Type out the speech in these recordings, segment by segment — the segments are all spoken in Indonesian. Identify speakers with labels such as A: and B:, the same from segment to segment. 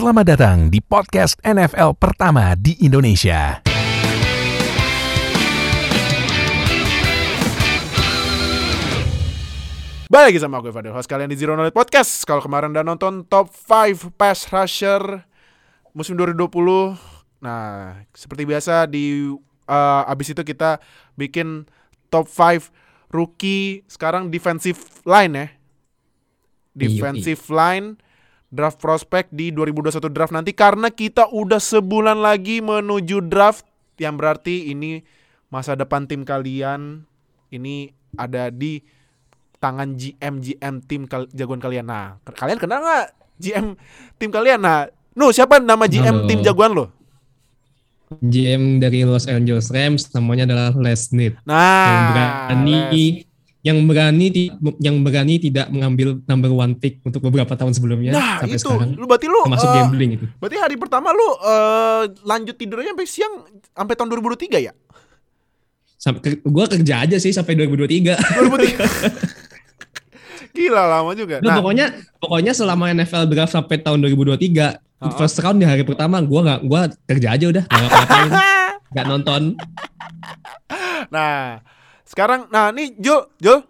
A: Selamat datang di podcast NFL pertama di Indonesia.
B: Balik lagi sama gue Fadil, host kalian di Zero Knowledge Podcast. Kalau kemarin udah nonton top 5 pass rusher musim 2020, nah seperti biasa di uh, abis itu kita bikin top 5 rookie sekarang defensive line ya. Defensive line draft prospect di 2021 draft nanti karena kita udah sebulan lagi menuju draft yang berarti ini masa depan tim kalian ini ada di tangan GM GM tim kal jagoan kalian. Nah, kalian kenal nggak GM tim kalian? Nah, nu siapa nama GM
C: Halo.
B: tim jagoan lo?
C: GM dari Los Angeles Rams namanya adalah Les Snead yang
B: Nah,
C: berani
B: Les.
C: Yang berani ti- yang berani tidak mengambil number one pick untuk beberapa tahun sebelumnya
B: Nah,
C: sampai
B: itu
C: sekarang
B: lu berarti lu
C: termasuk
B: eh,
C: gambling itu.
B: Berarti hari pertama lu eh, lanjut tidurnya sampai siang sampai tahun 2023 ya?
C: Sampai gua kerja aja sih sampai 2023.
B: 2003. Gila lama juga.
C: Nah,
B: Nah,
C: pokoknya pokoknya selama NFL draft sampai tahun 2023
B: Uh-uh.
C: first round di hari pertama gua nggak gua kerja aja udah nggak ngapain nggak nonton.
B: nah, sekarang nah nih Jul, Jul.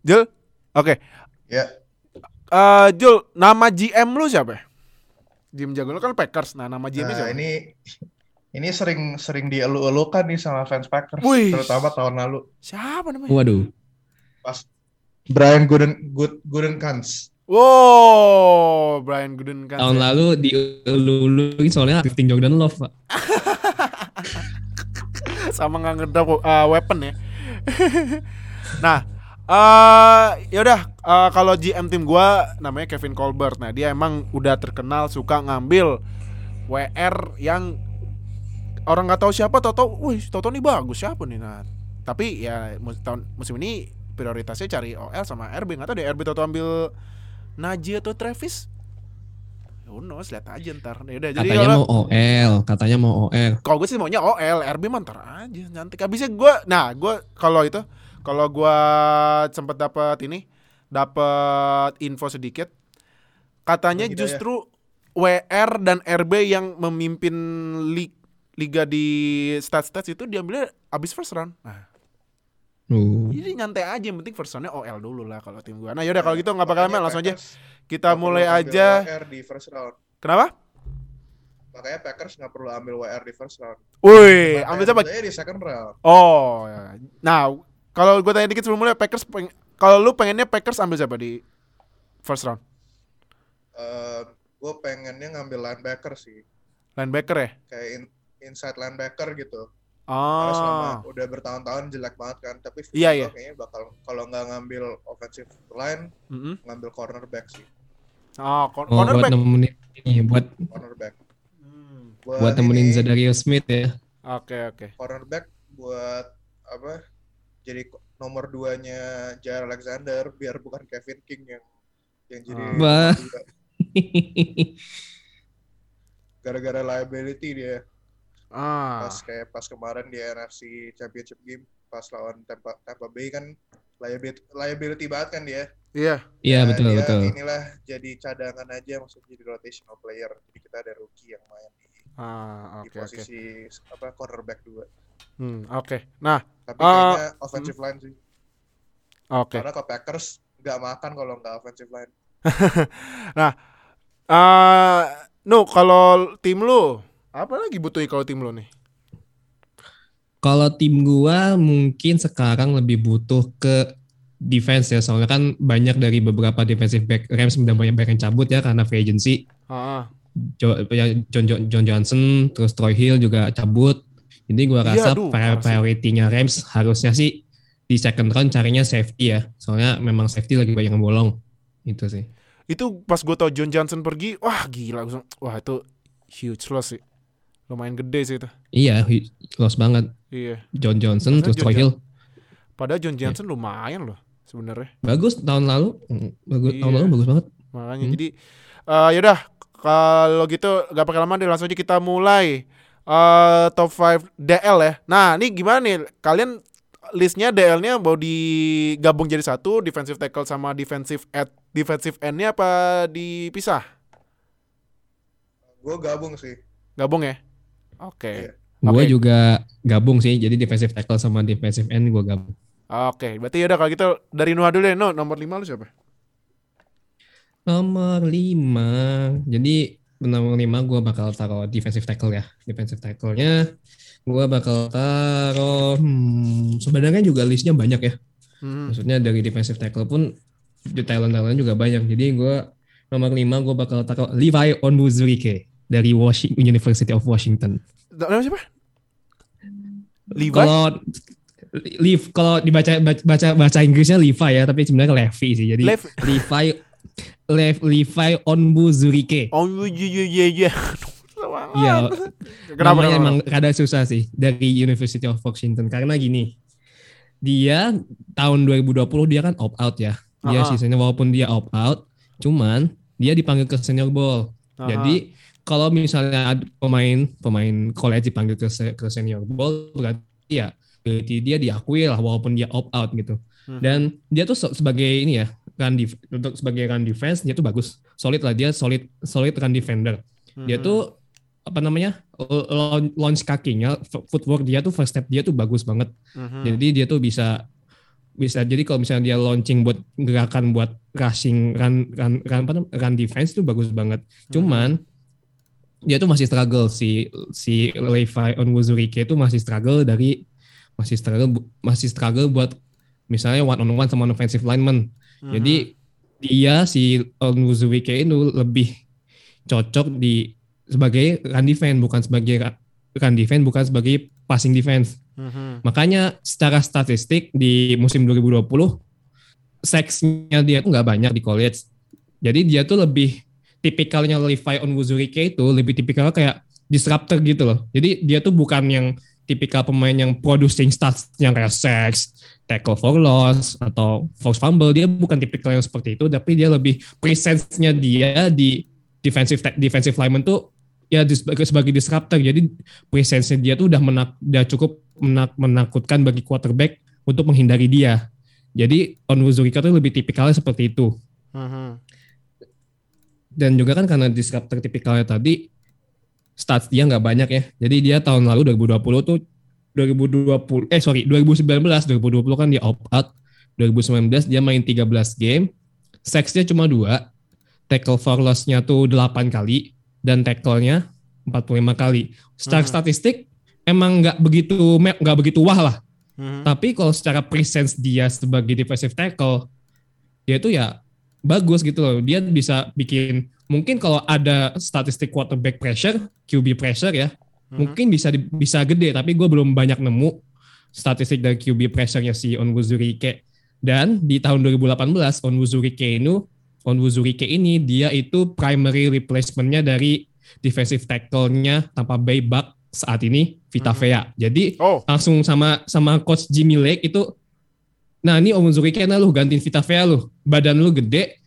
B: Jul. Oke.
D: Ya,
B: Eh Jul, nama GM lu siapa? ya? GM jago lu kan Packers. Nah, nama GM-nya
D: nah
B: siapa?
D: ini ini sering sering dielu-elukan nih sama fans Packers,
B: Wih.
D: terutama tahun lalu.
B: Siapa namanya?
C: Waduh.
D: Pas Brian Gooden Good Goodenkans.
B: Wow, Brian Gooden kan.
C: Tahun lalu di luluin soalnya drifting Jordan Love, Pak.
B: sama nggak ngedrop uh, weapon ya. nah, eh yaudah eh, kalau GM tim gua namanya Kevin Colbert. Nah, dia emang udah terkenal suka ngambil WR yang orang nggak tahu siapa tau, wih, tau nih bagus siapa nih. Nah, tapi ya tahun musim ini prioritasnya cari OL sama RB nggak tahu deh RB tau ambil Najee atau Travis. Who knows, lihat aja ntar. Yaudah, jadi
C: Katanya
B: kalau-
C: mau OL, katanya mau OL.
B: kalau gue sih maunya OL, RB mah ntar aja nanti. Habisnya gue, nah gue kalau itu, kalau gue sempet dapat ini, dapat info sedikit, katanya
D: daya.
B: justru WR dan RB yang memimpin li- liga di stats-stats itu diambilnya abis first round. Nah,
C: Uh.
B: jadi nyantai aja, yang penting first roundnya OL dulu lah kalau tim gue. Nah yaudah kalau gitu nggak bakal lama,
D: Makanya
B: langsung aja kita
D: nggak
B: mulai aja.
D: WR di first round.
B: Kenapa?
D: Makanya Packers nggak perlu ambil WR di first round.
B: Woi, ambil siapa?
D: Di second round.
B: Oh, ya. nah kalau gue tanya dikit sebelum mulai Packers, peng- kalau lu pengennya Packers ambil siapa di first round?
D: Eh, gue pengennya ngambil linebacker sih,
B: Linebacker ya?
D: kayak in- inside linebacker gitu. Karena selama
B: Oh,
D: udah bertahun-tahun jelek banget kan, tapi gua
B: iya.
D: kayaknya bakal kalau nggak ngambil offensive line,
B: Mm-mm.
D: ngambil cornerback sih,
B: oh, cor-
C: Oh, buat
B: cornerback.
C: nemenin ini buat
D: cornerback.
B: Hmm,
C: buat nemenin
D: ini,
C: Zadarius Smith ya.
B: Oke oke.
D: cornerback buat apa? Jadi nomor duanya Jair Alexander biar bukan Kevin King yang yang jadi
B: Ah.
D: dua. gara-gara liability dia
B: Ah,
D: pas kayak pas kemarin di NFC Championship game pas lawan Tampa, Tampa Bay kan liability, liability banget kan dia.
B: Iya.
C: Iya
D: Ya,
C: betul
D: dia
C: betul.
D: Inilah jadi cadangan aja maksudnya jadi rotational player. Jadi kita ada rookie yang main di,
B: Ah,
D: di
B: oke oke.
D: posisi apa cornerback dua.
B: Hmm, oke. Nah,
D: Tapi
B: Ah,
D: kayaknya offensive line sih.
B: oke.
D: Karena kalau Packers nggak makan kalau nggak offensive line.
B: Ah, no, kalau tim lu apa lagi butuh kalau tim lu nih?
C: Kalau tim gua mungkin sekarang lebih butuh ke defense ya, soalnya kan banyak dari beberapa defensive back Rams udah banyak banyak yang cabut ya karena free agency.
B: Ah,
C: Jo- ya, John, John, John Johnson, terus Troy Hill juga cabut. Jadi gua
B: Iya,
C: rasa
B: aduh, sih.
C: priority-nya Rams harusnya sih di second round carinya safety ya, soalnya memang safety lagi banyak yang bolong. Itu sih.
B: itu pas gue tau John Johnson pergi, wah gila, langsung, wah itu huge loss sih. Lumayan gede sih itu.
C: Iya, loss banget.
B: Iya.
C: John Johnson,
B: Masa
C: terus
B: John
C: Troy Hill.
B: Padahal
C: Iya.
B: John Johnson lumayan loh sebenarnya.
C: Bagus tahun lalu. Bagus tahun
B: Iya.
C: lalu bagus banget.
B: Makanya
C: Hmm.
B: jadi eh yaudah kalau gitu gak pakai lama deh langsung aja kita mulai eh top 5 DL ya. Nah, ini gimana nih? Kalian listnya DL-nya mau digabung jadi satu, defensive tackle sama defensive end defensive end-nya apa dipisah?
D: gue gabung sih.
B: Gabung ya? Oke.
D: Iya.
C: Gue
B: Oke.
C: juga gabung sih, jadi defensive tackle sama defensive end gue gabung.
B: Oke, berarti yaudah kalau gitu dari Nuha dulu ya. No, nomor 5 lu siapa?
C: Nomor 5. Jadi nomor 5 gue bakal taruh defensive tackle ya. Defensive tackle-nya gue bakal taruh hmm, sebenarnya juga listnya banyak ya.
B: Hmm.
C: Maksudnya dari defensive tackle pun di talent-talent juga banyak. Jadi gue nomor 5 gue bakal taruh Levi Onwuzurike dari Washington University of Washington.
B: Namanya siapa? Levi?
C: Kalau Lev kalau dibaca baca bahasa Inggrisnya Levi ya, tapi sebenarnya Levi sih. Jadi
B: Lev.
C: Levi Lev, Levi Onwuzurike.
B: Oh iya iya iya Kenapa,
C: emang rada susah sih dari University of Washington karena gini. Dia tahun 2020 dia kan opt out ya. Dia
B: Aha.
C: sisanya walaupun dia opt out, cuman dia dipanggil ke senior ball.
B: Aha.
C: Jadi kalau misalnya ada pemain pemain college dipanggil ke ke senior ball berarti ya berarti dia diakui lah walaupun dia opt out gitu.
B: Mhm.
C: Dan dia tuh se- sebagai ini ya run def- untuk sebagai run defense dia tuh bagus, solid lah dia solid solid run defender. Dia
B: Mhm.
C: tuh apa namanya launch, kakinya, footwork dia tuh first step dia tuh bagus banget.
B: Mhm.
C: Jadi dia tuh bisa bisa jadi kalau misalnya dia launching buat gerakan buat rushing run run run, apa namanya, run defense tuh bagus banget. Cuman dia tuh masih struggle si si Levi Onwuzurike itu masih struggle dari masih struggle masih struggle buat misalnya one on one sama offensive lineman.
B: Mhm.
C: Jadi dia si Onwuzurike itu lebih cocok di sebagai run defense bukan sebagai run defense bukan sebagai passing defense.
B: Mhm.
C: Makanya secara statistik di musim 2020 seksnya dia tuh nggak banyak di college. Jadi dia tuh lebih tipikalnya Levi Onwuzurike itu lebih tipikal kayak disruptor gitu loh. Jadi dia tuh bukan yang tipikal pemain yang producing stats yang kayak sacks, tackle for loss atau force fumble. Dia bukan tipikal yang seperti itu, tapi dia lebih presence-nya dia di defensive defensive lineman tuh ya sebagai, sebagai disruptor. Jadi presence-nya dia tuh udah menak, udah cukup menak- menakutkan bagi quarterback untuk menghindari dia. Jadi Onwuzurike tuh lebih tipikalnya seperti itu.
B: Mhm.
C: Dan juga kan karena disruptor tipikalnya tadi stats dia nggak banyak ya. Jadi dia tahun lalu 2020 tuh 2020 eh sorry 2019 2020 kan dia opt out 2019 dia main 13 game sacksnya cuma dua tackle for loss-nya tuh 8 kali dan tackle-nya 45 kali secara
B: Mhm.
C: statistik emang nggak begitu nggak begitu wah lah
B: Mhm.
C: tapi kalau secara presence dia sebagai defensive tackle, dia itu ya bagus gitu loh. Dia bisa bikin mungkin kalau ada statistik quarterback pressure, QB pressure ya,
B: Mhm.
C: mungkin bisa di- bisa gede. Tapi gue belum banyak nemu statistik dari QB pressure-nya si Onwuzurike. Dan di tahun 2018 Onwuzurike ini Onwuzurike ini dia itu primary replacement-nya dari defensive tackle-nya Tampa Bay Buck saat ini Vita
B: Mhm.
C: Vea. Jadi
B: Oh,
C: langsung sama sama coach Jimmy Lake itu nah ini Omuzurike nah lu gantiin Vita Vea lu badan lu gede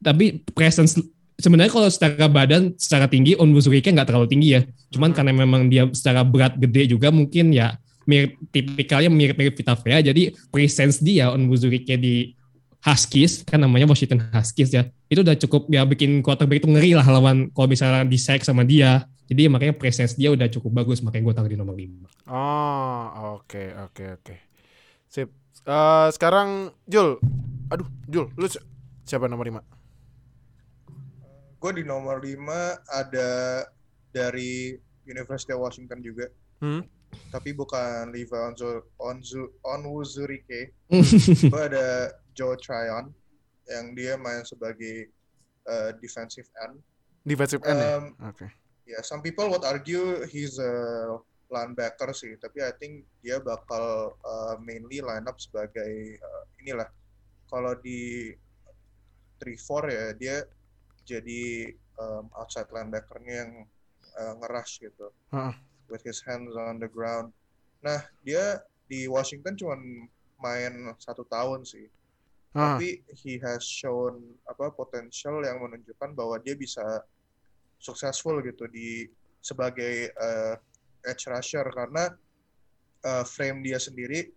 C: tapi presence sebenarnya kalau secara badan secara tinggi Omuzurike nggak terlalu tinggi ya cuman
B: Mhm.
C: karena memang dia secara berat gede juga mungkin ya mirip tipikalnya mirip-mirip Vita Vea jadi presence dia Omuzurike di Huskies kan namanya Washington Huskies ya itu udah cukup ya bikin quarterback itu ngeri lah lawan kalau misalnya di sack sama dia jadi makanya presence dia udah cukup bagus makanya gue taruh di nomor 5
B: Oh, oke oke oke. Sip. Eh, sekarang Jul. Aduh, Jul, lu si- siapa nomor 5?
D: Gue di nomor 5 ada dari University of Washington juga.
B: Hmm.
D: Tapi bukan Levi Onzu, Onzu, Onwuzurike. Gue ada Joe Tryon yang dia main sebagai uh, defensive end.
B: Defensive end ya?
D: Um,
B: Oke.
D: Ya, some people would argue he's a linebacker sih, tapi I think dia bakal uh, mainly line up sebagai uh, inilah. Kalau di 3-4 ya dia jadi um, outside linebackernya yang uh, ngerush gitu.
B: Heeh.
D: With his hands on the ground. Nah, dia di Washington cuma main satu tahun sih.
B: Ah,
D: Tapi he has shown apa potential yang menunjukkan bahwa dia bisa successful gitu di sebagai uh, edge rusher karena uh, frame dia sendiri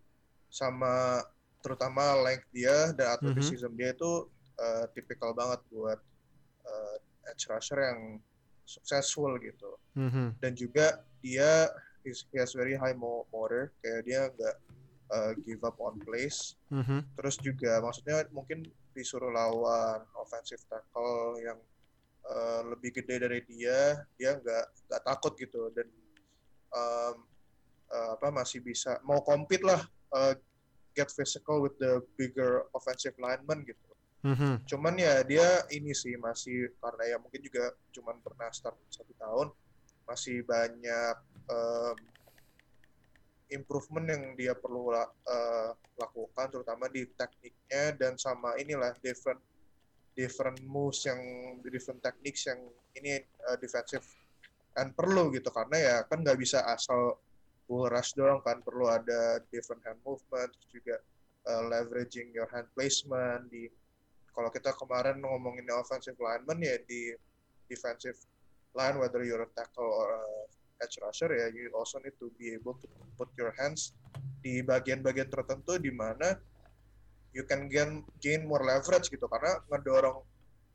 D: sama terutama length dia dan athleticism dia itu uh, tipikal banget buat uh, edge rusher yang successful gitu.
B: Mhm.
D: dan juga dia he has very high mo- motor. Kayak dia nggak uh, give up on plays.
B: Mhm.
D: terus juga maksudnya mungkin disuruh lawan offensive tackle yang uh, lebih gede dari dia dia nggak nggak takut gitu. Dan um, uh, apa masih bisa mau compete lah uh, get physical with the bigger offensive lineman gitu
B: Mhm.
D: cuman ya dia ini sih masih karena ya mungkin juga cuman pernah start satu tahun masih banyak um, improvement yang dia perlu la- uh, lakukan terutama di tekniknya dan sama inilah different different moves yang different techniques yang ini uh, defensive and perlu gitu karena ya kan nggak bisa asal bull rush doang kan perlu ada different hand movement juga uh, leveraging your hand placement di kalau kita kemarin ngomongin offensive lineman ya di defensive line whether you're a tackle or a edge rusher ya you also need to be able to put your hands di bagian-bagian tertentu di mana you can gain gain more leverage gitu. Karena ngedorong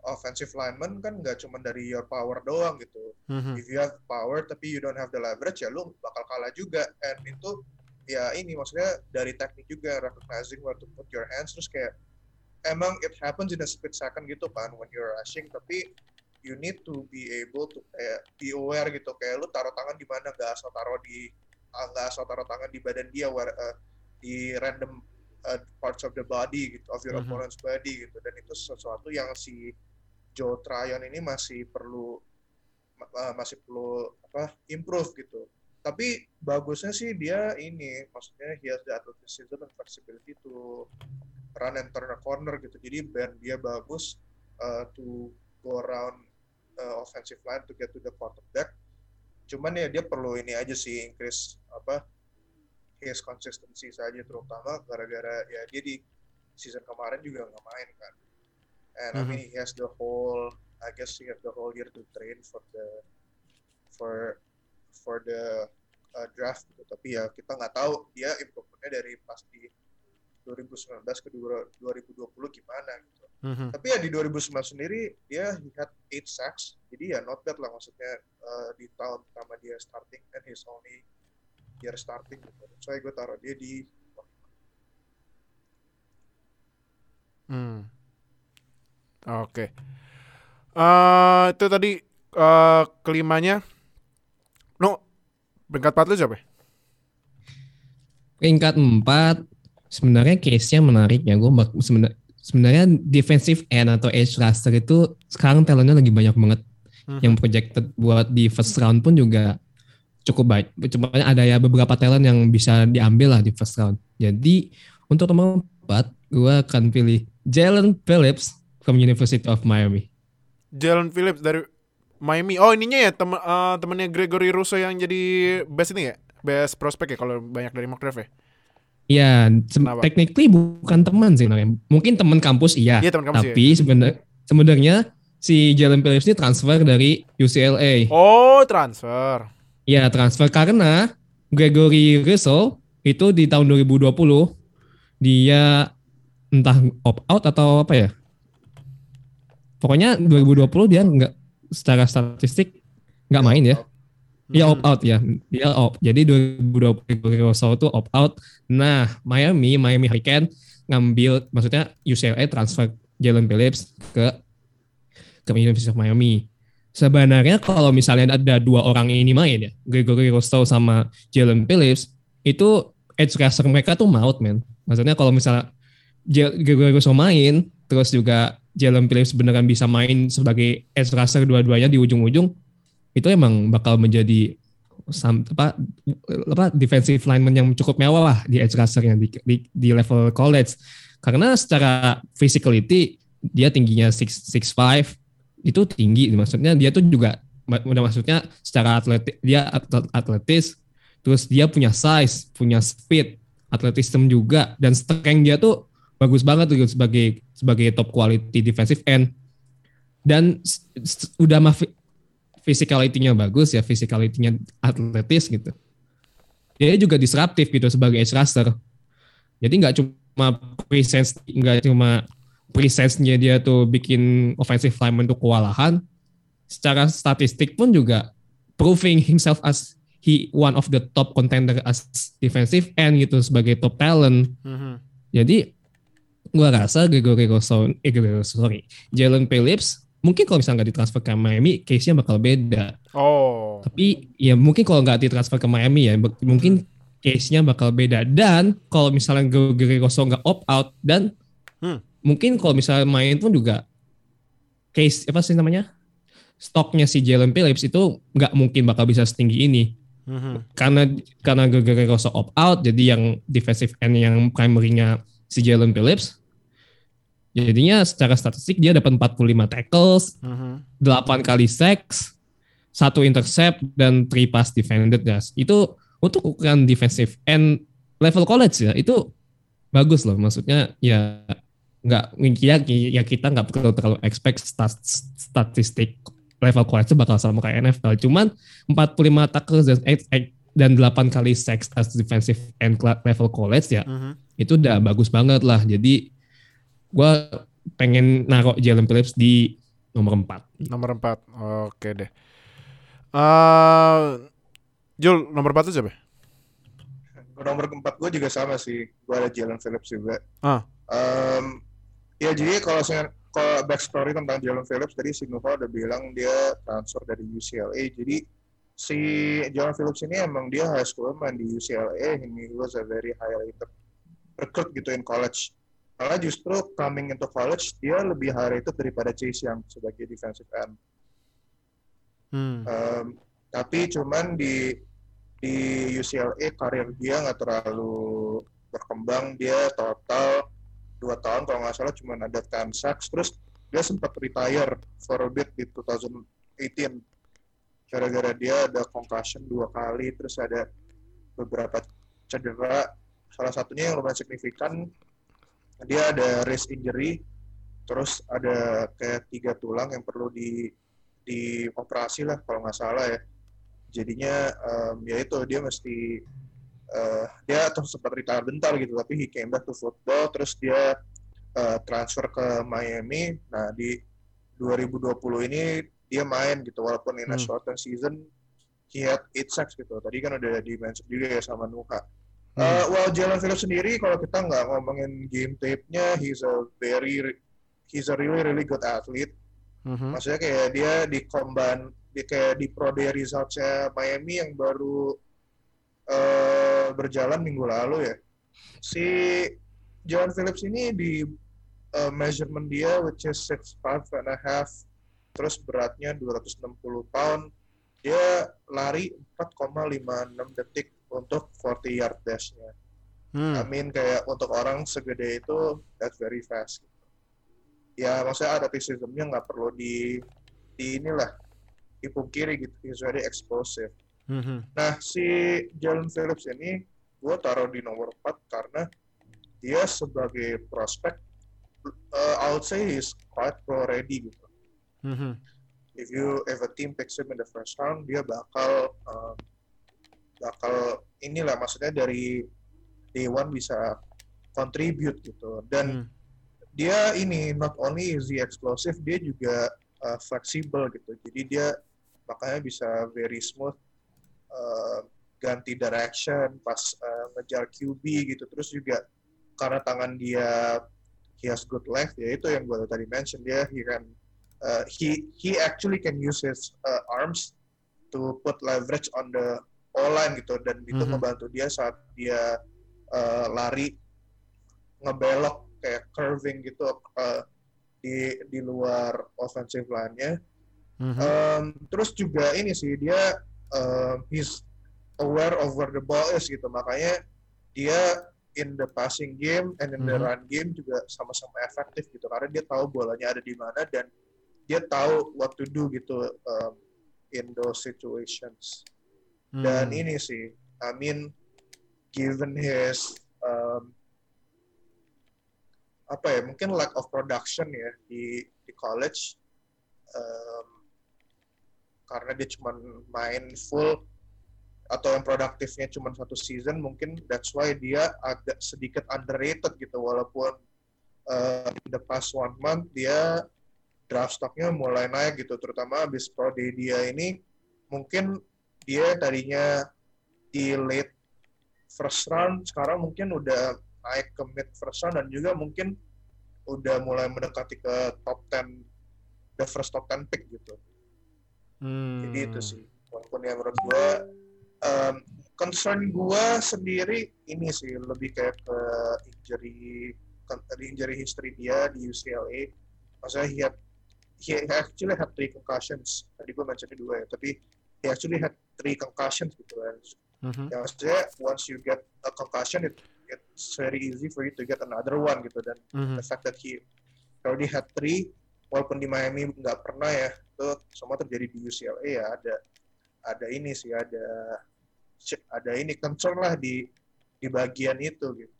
D: offensive lineman kan nggak cuma dari your power doang gitu.
B: Mhm.
D: if you have power tapi you don't have the leverage ya lu bakal kalah juga. And itu ya ini maksudnya dari teknik juga recognizing where to put your hands terus kayak emang it happens in a split second gitu kan when you're rushing tapi you need to be able to kayak be aware gitu. Kayak lu taruh tangan di mana nggak asal taruh di ah, nggak asal taruh tangan di badan dia where, uh, di random uh, parts of the body gitu of your
B: Mhm.
D: opponent's body gitu. Dan itu sesuatu yang si Joe Tryon ini masih perlu uh, masih perlu apa improve gitu. Tapi bagusnya sih dia ini maksudnya he has the athleticism and flexibility to run and turn a corner gitu jadi band dia bagus uh, to go around uh, offensive line to get to the quarterback cuman ya dia perlu ini aja sih increase apa his consistency saja terutama gara-gara ya dia di season kemarin juga nggak main kan and I
B: Mhm.
D: mean he has the whole I guess he has the whole year to train for the for for the uh, draft gitu. tapi ya kita nggak tahu dia improvementnya dari pas di 2019 ke 2020 gimana gitu
B: Mhm.
D: tapi ya di 2009 sendiri dia he had 8 sacks jadi ya not bad lah maksudnya uh, di tahun pertama dia starting and his only year starting gitu so gue taruh dia di
B: Hmm. Oke. Eh itu tadi eh kelimanya. No, peringkat 4 lu siapa?
C: Peringkat 4 sebenarnya case-nya menarik ya. Gue sebenarnya sebenarnya defensive end atau edge rusher itu sekarang talentnya lagi banyak banget.
B: Mhm.
C: Yang projected buat di first round pun juga cukup baik. Cuma ada ya beberapa talent yang bisa diambil lah di first round. Jadi untuk nomor 4 gue akan pilih Jalen Phillips from University of Miami.
B: Jalen Phillips dari Miami. Oh, ininya ya temen eh, temennya Gregory Russo yang jadi best ini ya? Best prospect ya kalau banyak dari mock draft ya?
C: Iya, technically bukan teman sih, namanya. mungkin teman kampus iya,
B: Iya, teman kampus ya.
C: tapi sebenarnya sebenarnya si Jalen Phillips ini transfer dari UCLA.
B: Oh, transfer.
C: Iya, transfer karena Gregory Russell itu di tahun 2020 dia entah opt out atau apa ya. Pokoknya 2020 dia nggak secara statistik nggak main ya. Dia
B: Hmm.
C: opt out ya, dia opt. Jadi 2020 Gregory Russell itu opt out. Nah, Miami, Miami Hurricane ngambil, maksudnya UCLA transfer Jalen Phillips ke ke University of Miami. Sebenarnya kalau misalnya ada dua orang ini main ya, Gregory Russell sama Jalen Phillips, itu edge rusher mereka tuh maut, man. Maksudnya kalau misalnya Gregory Russell main, terus juga Jalen Phillips beneran bisa main sebagai edge rusher dua-duanya di ujung-ujung, itu emang bakal menjadi sam- apa apa defensive lineman yang cukup mewah lah di edge rushernya di, di, di level college. Karena secara physicality dia tingginya 6 6'5 itu tinggi. Maksudnya dia tuh juga udah maksudnya secara atletik dia atlet- atletis terus dia punya size punya speed atletism juga dan strength dia tuh bagus banget tuh sebagai sebagai top quality defensive end. Dan udah physicality-nya bagus ya, physicality-nya atletis gitu. Dia juga disruptif gitu sebagai edge rusher. Jadi nggak cuma presence, nggak cuma presence-nya dia tuh bikin offensive lineman tuh kewalahan. secara statistik pun juga proving himself as he one of the top contender as defensive end gitu sebagai top talent.
B: Mhm.
C: Jadi gua rasa Gregory Rousseau, eh Gregory sorry, Jalen Phillips mungkin kalau misalnya nggak ditransfer ke Miami, case-nya bakal beda.
B: Oh.
C: Tapi ya mungkin kalau nggak ditransfer ke Miami ya, mungkin case-nya bakal beda. Dan kalau misalnya Gregory Rousseau nggak opt out dan
B: Hmm.
C: mungkin kalau misalnya main pun juga case apa sih namanya stoknya si Jalen Phillips itu nggak mungkin bakal bisa setinggi ini
B: Mhm.
C: karena karena Gregory Rousseau opt out jadi yang defensive end yang primary-nya si Jalen Phillips jadinya secara statistik dia dapat 45 tackles
B: Mhm.
C: 8 kali sacks, satu intercept dan 3 pass defended guys. Itu untuk ukuran defensive end level college ya, itu bagus loh. Maksudnya ya nggak ya, ya kita nggak perlu terlalu expect stat, statistik level college itu bakal sama kayak NFL. Cuman 45 tackles dan eight- eight- dan 8 kali sacks as defensive end level college ya
B: Mhm.
C: itu udah bagus banget lah. Jadi gua pengen naruh Jalen Phillips di nomor 4.
B: Nomor 4. Oke deh. Eh Jul, nomor 4 itu siapa?
D: nomor keempat gue juga sama sih gue ada Jalen Phillips juga
B: Ah.
D: Em, ya jadi kalau saya kalau backstory tentang Jalen Phillips tadi si Nova udah bilang dia transfer dari UCLA jadi si Jalen Phillips ini emang dia high school main di UCLA and he was a very highly rated recruit gitu in college malah justru coming into college dia lebih high rated daripada Chase Young sebagai defensive end.
B: Hmm.
D: Um, tapi cuman di di UCLA karir dia nggak terlalu berkembang. Dia total dua tahun kalau nggak salah cuma ada 10 sacks. Terus dia sempat retire for a bit di 2018 gara-gara dia ada concussion dua kali terus ada beberapa cedera. Salah satunya yang lumayan signifikan dia ada wrist injury terus ada kayak tiga tulang yang perlu di di operasi lah kalau nggak salah ya. Jadinya em, ya itu dia mesti eh, dia tuh sempat retire bentar gitu tapi he came back to football terus dia eh, transfer ke Miami. Nah di 2020 ini dia main gitu walaupun in a
B: Hmm.
D: shortened season he had eight sacks gitu. Tadi kan udah di mention juga ya sama Nuha
B: Hmm.
D: Uh, well, Jalen Phillips sendiri kalau kita nggak ngomongin game tape-nya, he's a very, he's a really really good athlete.
B: Mhm.
D: Maksudnya kayak dia di combine, di kayak di Pro Day results-nya Miami yang baru eh, berjalan minggu lalu ya. Si Jalen Phillips ini di eh, measurement dia which is 6'5 and a half, terus beratnya 260 pound, dia lari 4,56 detik untuk 40 yard dash-nya.
B: Hmm.
D: I mean kayak untuk orang segede itu that's very fast. Ya maksudnya athleticism-nya nggak perlu di di inilah dipungkiri gitu. He's very explosive.
B: Mhm.
D: Nah si Jalen Phillips ini gue taruh di nomor 4 karena dia sebagai prospek uh, I would say he's quite pro ready gitu.
B: Mhm.
D: If you if a team picks him in the first round dia bakal um, bakal inilah maksudnya dari one bisa contribute gitu. Dan
B: Hmm.
D: dia ini not only is he explosive dia juga uh, fleksibel gitu. Jadi dia makanya bisa very smooth uh, ganti direction pas uh, ngejar QB gitu. Terus juga karena tangan dia he has good length ya itu yang gue tadi mention dia he can uh, he he actually can use his uh, arms to put leverage on the O-line gitu dan itu
B: Mhm.
D: membantu dia saat dia uh, lari ngebelok kayak curving gitu uh, di di luar offensive line-nya.
B: Mhm.
D: Um, terus juga ini sih dia um, he's aware of where the ball is gitu makanya dia in the passing game and in the
B: Mhm.
D: run game juga sama-sama efektif gitu karena dia tahu bolanya ada di mana dan dia tahu what to do gitu um, in those situations dan
B: Hmm.
D: ini sih I mean given his um, apa ya mungkin lack of production ya di di college um, karena dia cuma main full atau yang produktifnya cuma satu season mungkin that's why dia agak sedikit underrated gitu walaupun uh, in the past one month dia draft stocknya mulai naik gitu, terutama abis Pro Day dia ini mungkin dia tadinya di late first round, sekarang mungkin udah naik ke mid first round dan juga mungkin udah mulai mendekati ke top 10 the first top 10 pick gitu.
B: Hmm.
D: Jadi itu sih. Walaupun ya menurut gue um, concern gue sendiri ini sih lebih kayak ke injury ke injury history dia di UCLA. Maksudnya he had he actually had three concussions. Tadi gue mentionnya dua ya, tapi he actually had three concussions gitu kan.
B: Mhm.
D: Ya maksudnya once you get a concussion it it's very easy for you to get another one gitu dan
B: Mhm.
D: the fact that he already had three walaupun di Miami nggak pernah ya itu semua terjadi di UCLA ya ada ada ini sih ada ada ini concern lah di di bagian itu gitu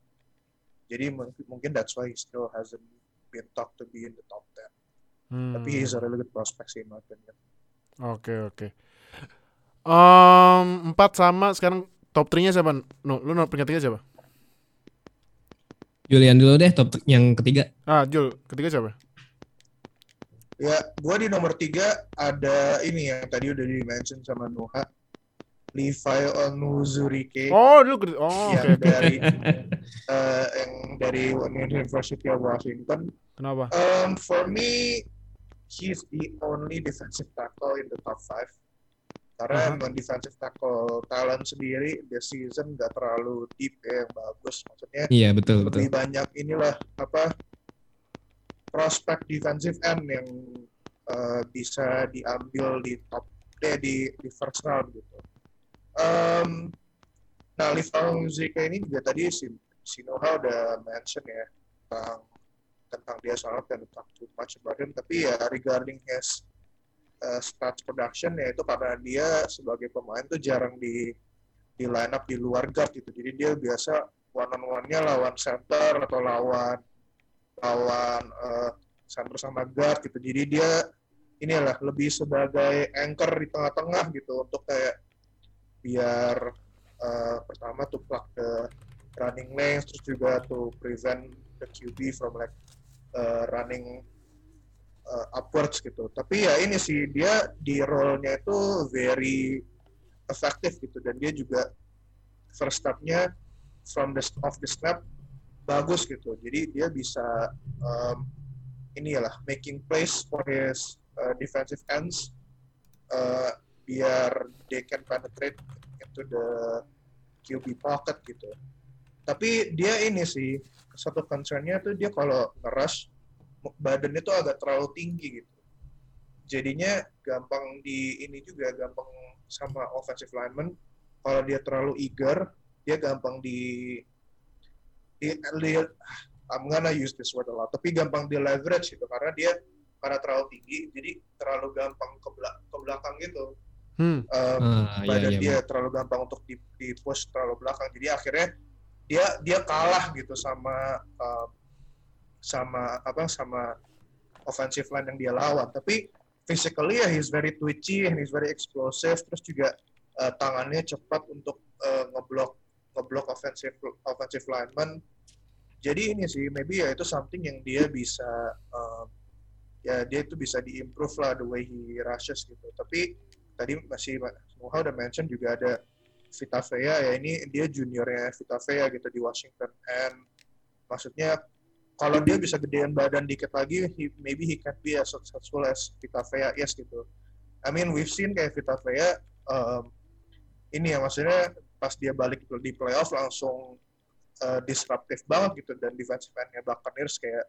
D: jadi mungkin mungkin that's why he still hasn't been talked to be in the top 10
B: Hmm.
D: tapi he's a really good prospect sih in my opinion
B: Oke oke. Em, empat sama sekarang top 3-nya siapa? No, lu no, peringkat tiga siapa?
C: Julian dulu deh top yang ketiga.
B: Ah, Jul, ketiga siapa?
D: ya gua di nomor tiga ada ini yang tadi udah di mention sama Nuha Levi Onwuzurike
B: Oh, ketiga. Oh,
D: yang
B: oke.
D: dari eh, yang dari University of Washington
B: Kenapa?
D: Um, for me, he's the only defensive tackle in the top five. Karena
B: Uh-huh.
D: emang defensive tackle talent sendiri this season nggak terlalu deep ya, yang bagus. Maksudnya
C: Iya betul betul.
D: lebih banyak inilah apa prospek defensive end yang uh, bisa diambil di top eh, di di first round gitu. Um, nah, Livan Zika ini juga tadi si, si Noha udah mention ya tentang tentang dia sangat dan talk too much about him. Tapi ya regarding his uh, stats production ya itu karena dia sebagai pemain tuh jarang di di line up di luar guard gitu. Jadi dia biasa one on one-nya lawan center atau lawan lawan uh, center sama guard gitu. Jadi dia inilah lebih sebagai anchor di tengah-tengah gitu untuk kayak biar uh, pertama tuh plug the running lanes terus juga to prevent the QB from like uh, running uh, upwards gitu. Tapi ya ini sih dia di role-nya itu very effective gitu dan dia juga first step-nya from the off the snap bagus gitu. Jadi dia bisa um, inilah making plays for his uh, defensive ends uh, biar they can penetrate into the QB pocket gitu. Tapi dia ini sih satu concernnya tuh dia kalau ngerush badannya tuh agak terlalu tinggi gitu. Jadinya gampang di ini juga gampang sama offensive lineman kalau dia terlalu eager dia gampang di di, I'm gonna use this word a lot tapi gampang di leverage gitu karena dia karena terlalu tinggi jadi terlalu gampang ke, bela- ke belakang gitu
B: Hmm.
D: Um,
C: Ah, iya,
D: badan
C: iya,
D: dia terlalu gampang untuk di, di push terlalu belakang jadi akhirnya dia dia kalah gitu sama um, sama apa sama offensive line yang dia lawan. Tapi physically ya he's very twitchy and he's very explosive. Terus juga uh, tangannya cepat untuk uh, ngeblok ngeblok offensive offensive lineman. Jadi ini sih maybe ya itu something yang dia bisa um, ya dia itu bisa diimprove lah the way he rushes gitu. Tapi tadi masih Nuha udah mention juga ada Vita Vea ya ini dia juniornya Vita Vea gitu di Washington. And maksudnya kalau dia bisa gedean badan dikit lagi he, maybe he can be as successful as Vita Vea yes gitu I mean we've seen kayak Vita Vea um, ini ya maksudnya pas dia balik di playoff langsung uh, disruptive banget gitu dan defensive end-nya Buccaneers kayak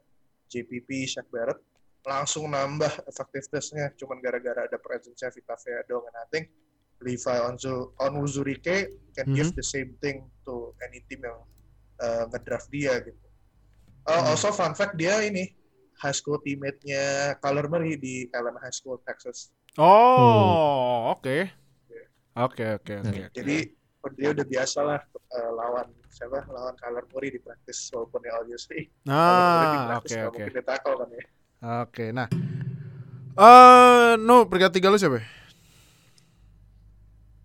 D: JPP, Shaq Barrett langsung nambah effectiveness-nya cuman gara-gara ada presence-nya Vita Vea dong and I think Levi Onzu, Onwuzurike can
B: Mhm.
D: give the same thing to any team yang uh, ngedraft dia gitu. Oh,
B: Hmm.
D: Also fun fact dia ini high school teammate-nya Kyler Murray di Allen High School Texas.
B: Oh, oke. Oke, oke, oke. oke.
D: Jadi dia udah biasa lah uh, lawan siapa lawan Kyler Murray di practice walaupun ya obviously
B: Nah, oke, oke.
D: mungkin tackle kan ya.
B: Oke, nah. Eh, no, peringkat tiga lu siapa?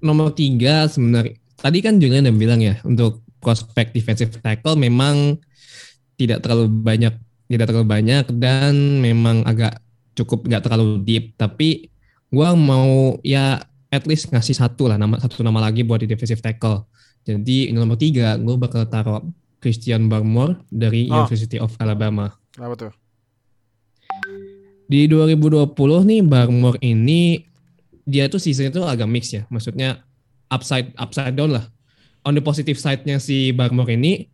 C: Nomor tiga sebenarnya tadi kan Julian udah bilang ya untuk prospek defensive tackle memang tidak terlalu banyak tidak terlalu banyak dan memang agak cukup nggak terlalu deep. Tapi gua mau ya at least ngasih satu lah nama satu nama lagi buat di defensive tackle. Jadi nomor tiga gue bakal taruh Christian Barmore dari
B: Oh.
C: University of Alabama.
B: Apa tuh?
C: di 2020 nih Barmore ini dia tuh season itu agak mix ya. Maksudnya upside upside down lah. On the positive side-nya si Barmore ini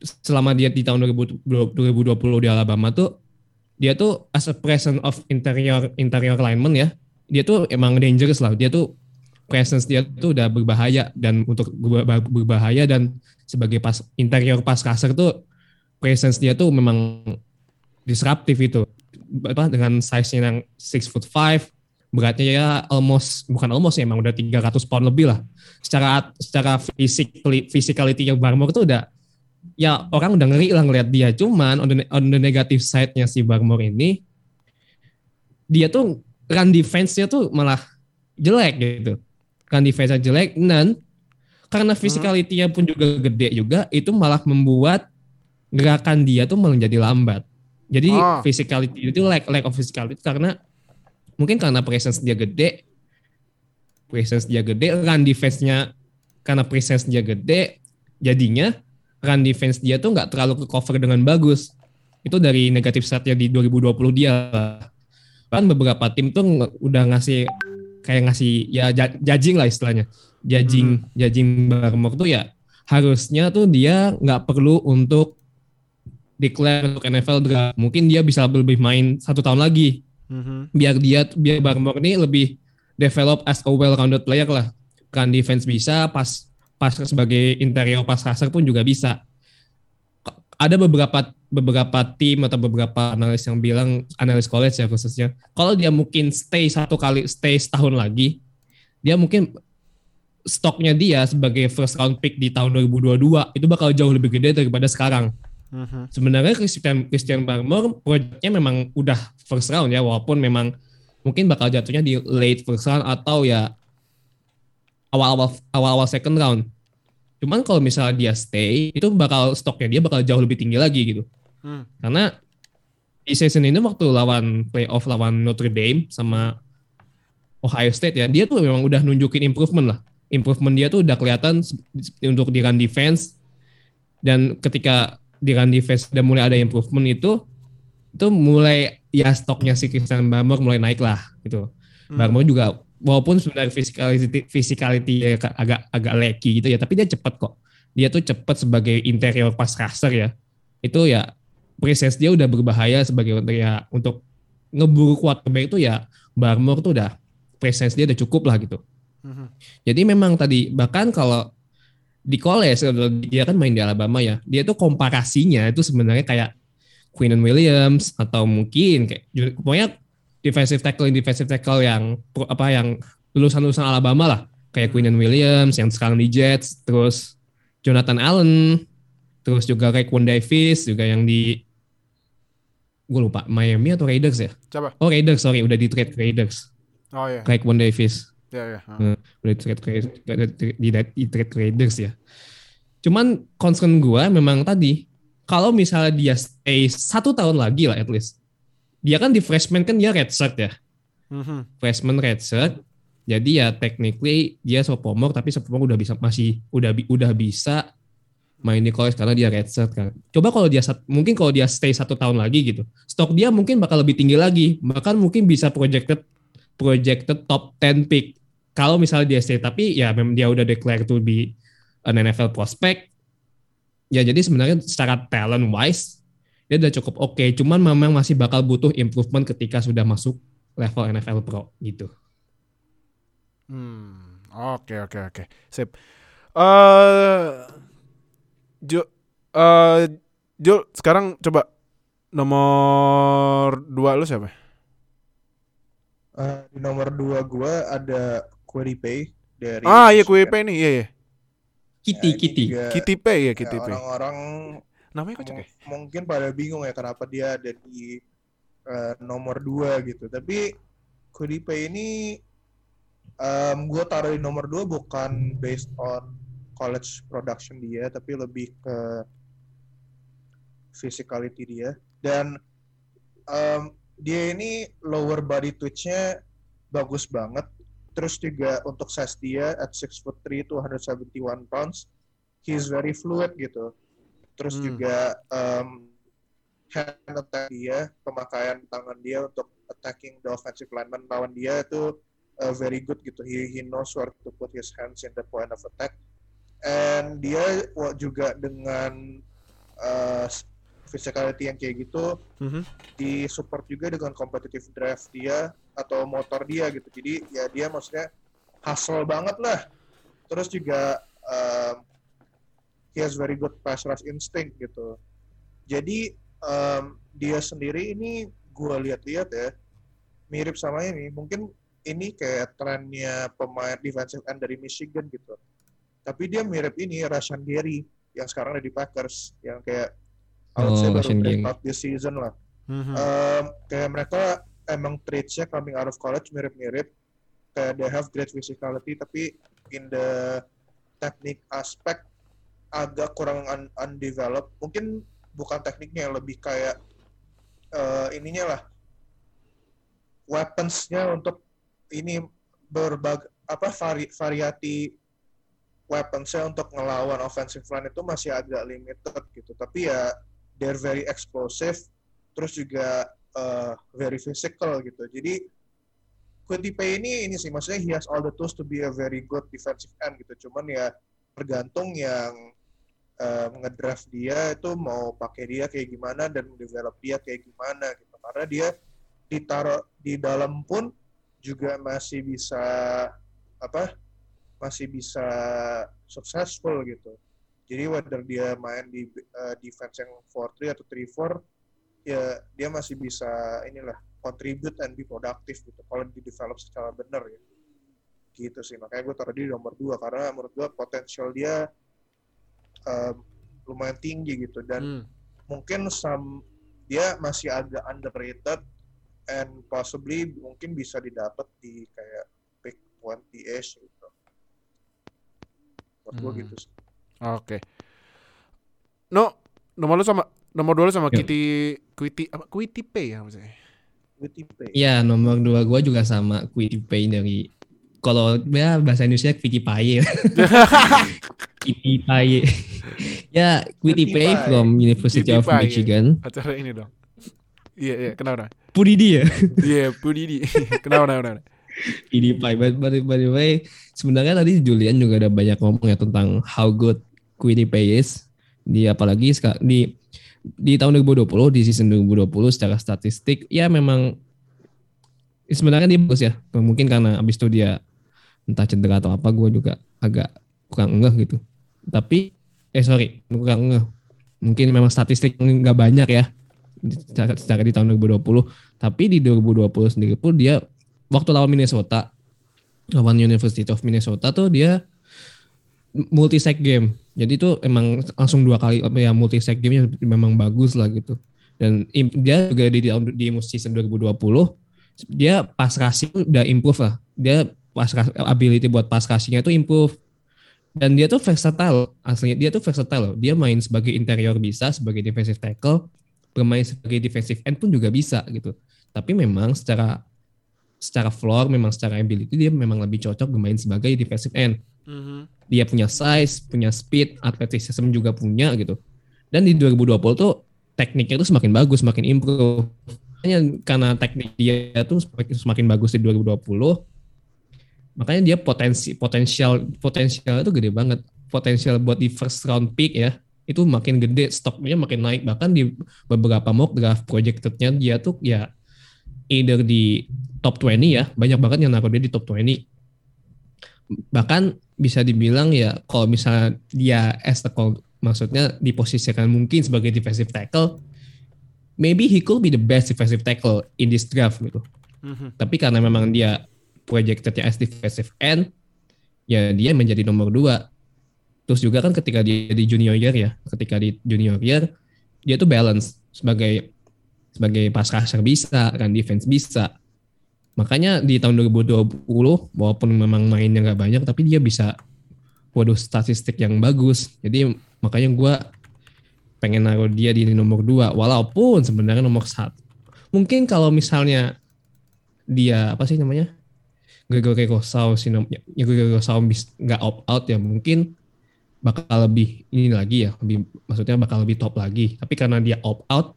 C: selama dia di tahun 2020 2020 di Alabama tuh dia tuh as a presence of interior interior lineman ya dia tuh emang dangerous lah. Dia tuh presence dia tuh udah berbahaya dan untuk berba- berbahaya dan sebagai pas interior pass rusher tuh presence dia tuh memang disruptif itu. Apa dengan size-nya yang 6 foot 5 beratnya ya almost bukan almost ya emang udah 300 pound lebih lah. Secara secara physically physicality yang Barmore tuh udah ya orang udah ngeri lah ngeliat dia. Cuman on the, on the negative side-nya si Barmore ini dia tuh run defense-nya tuh malah jelek gitu. Run defense-nya jelek dan karena physicality-nya pun juga gede juga itu malah membuat gerakan dia tuh menjadi lambat. Jadi
B: Ah.
C: physicality itu lack lack of physicality karena mungkin karena presence dia gede, presence dia gede, run defense-nya karena presence dia gede, jadinya run defense dia tuh nggak terlalu ke cover dengan bagus. Itu dari negatif side-nya di 2020 dia. Kan beberapa tim tuh udah ngasih kayak ngasih ya judging lah istilahnya. Judging judging Barmore tuh ya harusnya tuh dia nggak perlu untuk declare untuk NFL draft. Mungkin dia bisa lebih main satu tahun lagi
B: Mhm.
C: biar dia biar Barmore ini lebih develop as a well-rounded player lah. Kan defense bisa, pas pas sebagai interior pass rusher pun juga bisa. Ada beberapa beberapa tim atau beberapa analis yang bilang analis college ya khususnya, kalau dia mungkin stay satu kali stay setahun lagi, dia mungkin stoknya dia sebagai first round pick di tahun 2022 itu bakal jauh lebih gede daripada sekarang
B: Mhm.
C: sebenarnya Christian Christian Barmore proyeknya memang udah first round ya walaupun memang mungkin bakal jatuhnya di late first round atau ya awal-awal awal-awal second round. Cuman kalau misalnya dia stay itu bakal stoknya dia bakal jauh lebih tinggi lagi gitu.
B: Hmm.
C: Karena di season ini waktu lawan playoff lawan Notre Dame sama Ohio State ya, dia tuh memang udah nunjukin improvement lah. Improvement dia tuh udah kelihatan untuk di run defense dan ketika di run defense udah mulai ada improvement itu itu mulai ya stoknya si Christian Barmore mulai naik lah gitu.
B: Hmm.
C: Barmore juga walaupun sebenarnya physicality physicality ya agak agak lecky gitu ya, tapi dia cepat kok. Dia tuh cepat sebagai interior pass rusher ya. Itu ya presence dia udah berbahaya sebagai ya untuk ngeburu quarterback itu ya Barmore tuh udah presence dia udah cukup lah gitu.
B: Mhm.
C: Jadi memang tadi bahkan kalau di college dia kan main di Alabama ya, dia tuh komparasinya itu sebenarnya kayak Quinnen Williams atau mungkin kayak pokoknya defensive tackle defensive tackle yang apa yang lulusan-lulusan Alabama lah kayak Quinnen Williams yang sekarang di Jets, terus Jonathan Allen, terus juga kayak Quan Davis juga yang di gue lupa Miami atau Raiders ya?
B: Coba.
C: Oh Raiders sorry udah di trade Raiders
B: Oh iya.
C: kayak Quan Davis
B: Ya ya.
C: Hmm. udah di trade di, di trade Raiders ya. Cuman concern gue memang tadi kalau misalnya dia stay satu tahun lagi lah at least. Dia kan di freshman kan dia red shirt ya.
B: Mhm.
C: Freshman red shirt. Jadi ya technically dia sophomore tapi sophomore udah bisa masih udah udah bisa main di college karena dia red shirt kan. Coba kalau dia mungkin kalau dia stay satu tahun lagi gitu, stok dia mungkin bakal lebih tinggi lagi, bahkan mungkin bisa projected projected top 10 pick. Kalau misalnya dia stay tapi ya memang dia udah declare to be an NFL prospect. Ya jadi sebenarnya secara talent wise dia udah cukup oke, cuman memang masih bakal butuh improvement ketika sudah masuk level NFL Pro gitu.
B: Hmm. Oke oke oke. Sip. Eh Jo eh Jo sekarang coba nomor dua lu siapa?
D: Eh, di nomor dua gua ada Query Pay dari
B: Ah iya
D: Michigan.
B: QWP nih, iya iya.
C: Kitty
D: Ya,
C: Kitty.
D: juga,
B: Kitty Pay ya
D: ya,
B: Kitty Pay.
D: orang-orang
B: Namanya kocak ya?
D: mung- mungkin pada bingung ya kenapa dia ada di eh, nomor dua gitu. Tapi Pay ini em gue taruh di nomor dua bukan based on college production dia, tapi lebih ke physicality dia. Dan em, dia ini lower body twitch-nya bagus banget. Terus juga untuk size dia at 6 foot 3 to 171 pounds, he's very fluid gitu. Terus
B: Hmm.
D: juga um, hand attack dia, pemakaian tangan dia untuk attacking the offensive lineman lawan dia itu uh, very good gitu. He he knows where to put his hands in the point of attack. And dia juga dengan uh, physicality yang kayak gitu
B: Mhm.
D: di support juga dengan competitive drive dia atau motor dia gitu. Jadi ya dia maksudnya hustle banget lah. Terus juga um, he has very good pass rush instinct gitu. Jadi um, dia sendiri ini gua lihat-lihat ya mirip sama ini. Mungkin ini kayak trennya pemain defensive end dari Michigan gitu. Tapi dia mirip ini Rashan Gary yang sekarang ada di Packers yang kayak I would say
C: Oh,
D: baru breakout this season lah.
B: Mhm.
D: Um, kayak mereka emang traits-nya coming out of college mirip-mirip. Kayak they have great physicality, tapi in the teknik aspek agak kurang un- undeveloped. Mungkin bukan tekniknya, lebih kayak eh, ininya lah. Weapons-nya untuk ini berbag apa vari, variati weapons-nya untuk ngelawan offensive line itu masih agak limited gitu. Tapi ya they're very explosive terus juga uh, very physical gitu. Jadi Quinty Pay ini ini sih maksudnya he has all the tools to be a very good defensive end gitu. Cuman ya tergantung yang uh, ngedraft dia itu mau pakai dia kayak gimana dan develop dia kayak gimana gitu. Karena dia ditaruh di dalam pun juga masih bisa apa? masih bisa successful gitu. Jadi whether dia main di uh, defense yang 4-3 atau 3-4 ya dia masih bisa inilah contribute and be productive gitu kalau di develop secara benar ya gitu sih makanya gue taruh di nomor 2 karena menurut gue potensial dia um, lumayan tinggi gitu dan
B: Hmm.
D: mungkin some dia masih agak underrated and possibly mungkin bisa didapat di kayak pick 20-ish gitu menurut gue
B: Hmm.
D: gitu sih
B: Oke. No, nomor lu sama nomor dua lu sama
C: Yuk.
B: Kitty Quitty apa Quitty Pay ya maksudnya.
D: Quinty Pay
C: Ya nomor dua gue juga sama Quitty Pay dari kalau ya bahasa Indonesia Quitty Pay. Quitty Pay. ya
D: Pie.
C: from University of Michigan.
B: Acara ini dong. Iya iya kenapa? kenapa?
C: Pudidi ya.
B: Iya Pudidi. kenapa kenapa? kenapa?
C: Pie. But, but, by the way, sebenarnya tadi Julian juga ada banyak ngomong ya tentang how good Pay is. Di apalagi di di tahun 2020 di season 2020 secara statistik ya memang sebenarnya dia bagus ya. Mungkin karena abis itu dia entah cedera atau apa gue juga agak kurang ngeh gitu. Tapi eh sorry kurang ngeh. Mungkin memang statistik nggak banyak ya secara, secara di tahun 2020. Tapi di 2020 sendiri pun dia waktu lawan Minnesota lawan University of Minnesota tuh dia multi sack game. Jadi itu emang langsung dua kali ya multi sack game memang bagus lah gitu. Dan dia juga di di, di season 2020 dia pas rushing udah improve lah. Dia pas ability buat pas rushingnya itu improve. Dan dia tuh versatile, aslinya dia tuh versatile loh. Dia main sebagai interior bisa, sebagai defensive tackle, bermain sebagai defensive end pun juga bisa gitu. Tapi memang secara secara floor, memang secara ability dia memang lebih cocok bermain sebagai defensive end
B: Mhm.
C: dia punya size, punya speed, athleticism juga punya gitu. Dan di 2020 tuh tekniknya tuh semakin bagus, semakin improve. Makanya karena teknik dia tuh semakin, semakin bagus di 2020, makanya dia potensi potensial potensial itu gede banget. Potensial buat di first round pick ya, itu makin gede, stoknya makin naik. Bahkan di beberapa mock draft projected-nya dia tuh ya either di top 20 ya, banyak banget yang naruh dia di top 20 bahkan bisa dibilang ya kalau misalnya dia as the call maksudnya diposisikan mungkin sebagai defensive tackle maybe he could be the best defensive tackle in this draft gitu
B: Mhm.
C: tapi karena memang dia projectednya end ya dia menjadi nomor dua. Terus juga kan ketika dia di junior year ya ketika di junior year dia tuh balance sebagai sebagai pass rusher bisa kan defense bisa. Makanya di tahun 2020 walaupun memang mainnya nggak banyak tapi dia bisa waduh statistik yang bagus. Jadi makanya gue pengen naruh dia di nomor 2 walaupun sebenarnya nomor satu. Mungkin kalau misalnya dia apa sih namanya Gregory Rosau sih ya Gregory Rosau nggak opt out ya mungkin bakal lebih ini lagi ya lebih maksudnya bakal lebih top lagi tapi karena dia opt out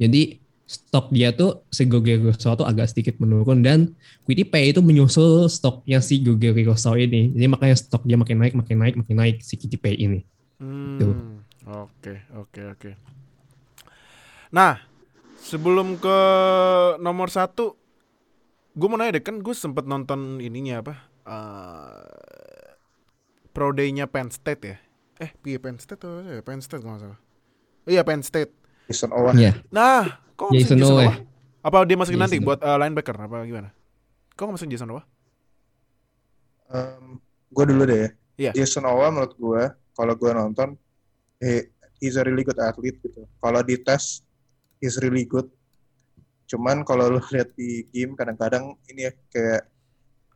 C: jadi stok dia tuh si Gregory Rosau tuh agak sedikit menurun dan QTP itu menyusul stoknya si Gregory Rosau ini jadi makanya stok dia makin naik makin naik makin naik si QTP ini
B: Hmm. Oke, oke, oke. Nah, sebelum ke nomor satu, gue mau nanya deh kan gue sempet nonton ininya apa? eh Pro Day-nya Penn State ya? Eh, piye Penn State atau ya? Penn State nggak salah. Iya Penn State.
D: Jason Owen.
C: ya
B: Nah, kok nggak
C: Jason
B: Jason
C: Owe.
B: Owe? Apa dia masukin nanti
C: Jason
B: buat eh, linebacker apa gimana? Kok nggak masukin Jason Owe?
D: gue dulu deh ya.
B: Iya.
D: Jason Owen menurut gue, kalau gue nonton, he, he's a really good athlete gitu. Kalau di tes, he's really good. Cuman kalau lu lihat di game kadang-kadang ini ya kayak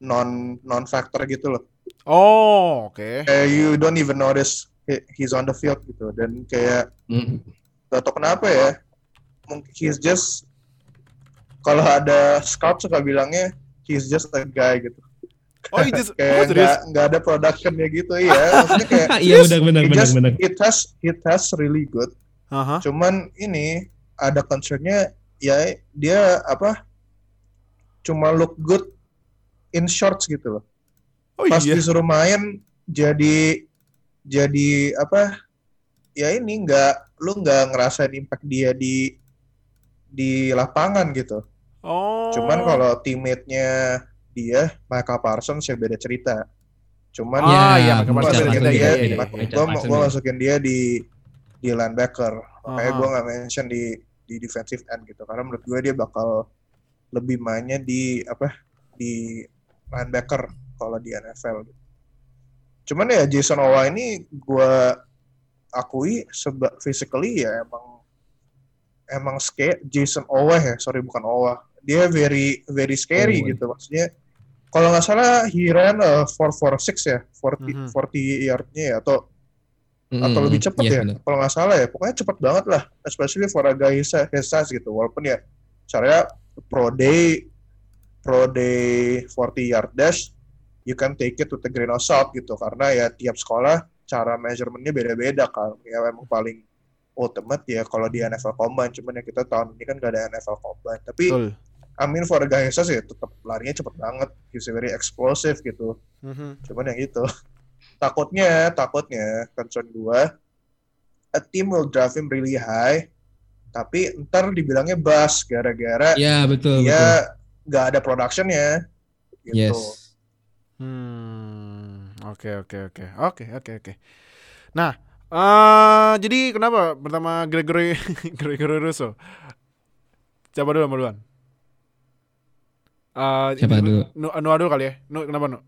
D: non non factor gitu loh.
B: Oh, oke.
D: Kayak you don't even notice he- he's on the field gitu. Dan kayak
C: Hmm.
D: gak tau kenapa ya, mungkin he's just kalau ada scout suka bilangnya he's just a guy gitu.
B: Oh, he just, oh,
D: kayak
B: serius?
D: nggak nggak ada productionnya gitu iya maksudnya kayak
C: iya benar benar
D: it
C: benar
D: just
C: benar
D: it has it has really good
B: Aha.
D: cuman ini ada concernnya ya dia apa cuma look good in shorts gitu loh
B: Oh
D: pas
B: iya.
D: disuruh main jadi jadi apa ya ini nggak lu nggak ngerasain impact dia di di lapangan gitu
B: Oh.
D: cuman kalau teammate-nya dia Michael Parsons ya beda cerita cuman
B: Ah, iya,
C: Ya,
D: gue masukin
B: beda,
D: dia,
B: iya,
D: di,
B: iya,
C: iya.
D: gue
C: ya.
D: masukin dia di di linebacker makanya gue nggak mention di di defensive end gitu karena menurut gue dia bakal lebih mainnya di apa di linebacker kalau di NFL gitu. cuman ya Jason Owa ini gue akui seba physically ya emang emang scare Jason Owa ya sorry bukan Owa dia very very scary
C: Owe.
D: gitu maksudnya kalau nggak salah he ran a 446 ya 40
B: Mhm.
D: 40 yardnya ya atau atau
C: Hmm,
D: lebih cepat
C: iya,
D: ya
C: benar.
D: kalau nggak salah ya. Pokoknya cepat banget lah especially for a guy his size, his size gitu. Walaupun ya caranya pro day pro day 40 yard dash you can take it with a grain of salt gitu. Karena ya tiap sekolah cara measurementnya beda-beda kan. Ya memang paling ultimate ya kalau di NFL Combine. Cuman ya kita tahun ini kan gak ada NFL Combine. Tapi
B: Betul.
D: I mean for a guy his size ya tetap larinya cepet banget. He's very explosive gitu.
B: Mhm.
D: cuman yang itu takutnya takutnya concern gua a team will draft him really high tapi ntar dibilangnya bus gara-gara
C: Iya betul betul.
D: dia nggak ada productionnya gitu
C: Yes.
B: Hmm, oke oke oke oke oke oke. Nah, eh jadi kenapa pertama Gregory Gregory Russo? Coba dulu, duluan. Eh,
C: Siapa dulu?
B: Nu, Noah dulu kali ya. Nu, kenapa Nu?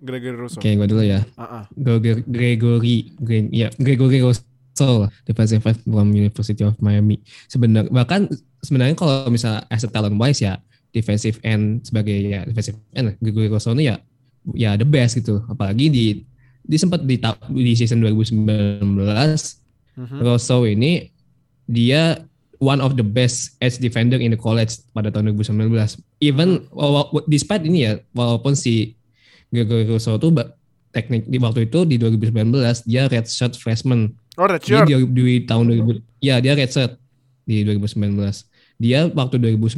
B: Gregory Russo.
C: Oke, gue dulu ya.
B: Ah.
C: Gregor- Gregory, Gre- ya Gregory Rousseau, defensive end from University of Miami. Sebenarnya bahkan sebenarnya kalau misal as a talent wise ya defensive end sebagai ya defensive end Gregory Rousseau ini ya ya the best gitu. Apalagi di di sempat di, di season 2019
B: Mhm.
C: Rousseau ini dia one of the best edge defender in the college pada tahun 2019. Even wa- despite ini ya walaupun si Gregory Rousseau tuh teknik di waktu itu di 2019 dia redshirt freshman.
B: Oh, red
C: Dia
B: shirt.
C: di, di tahun 2000 ya dia redshirt di 2019. Dia waktu 2019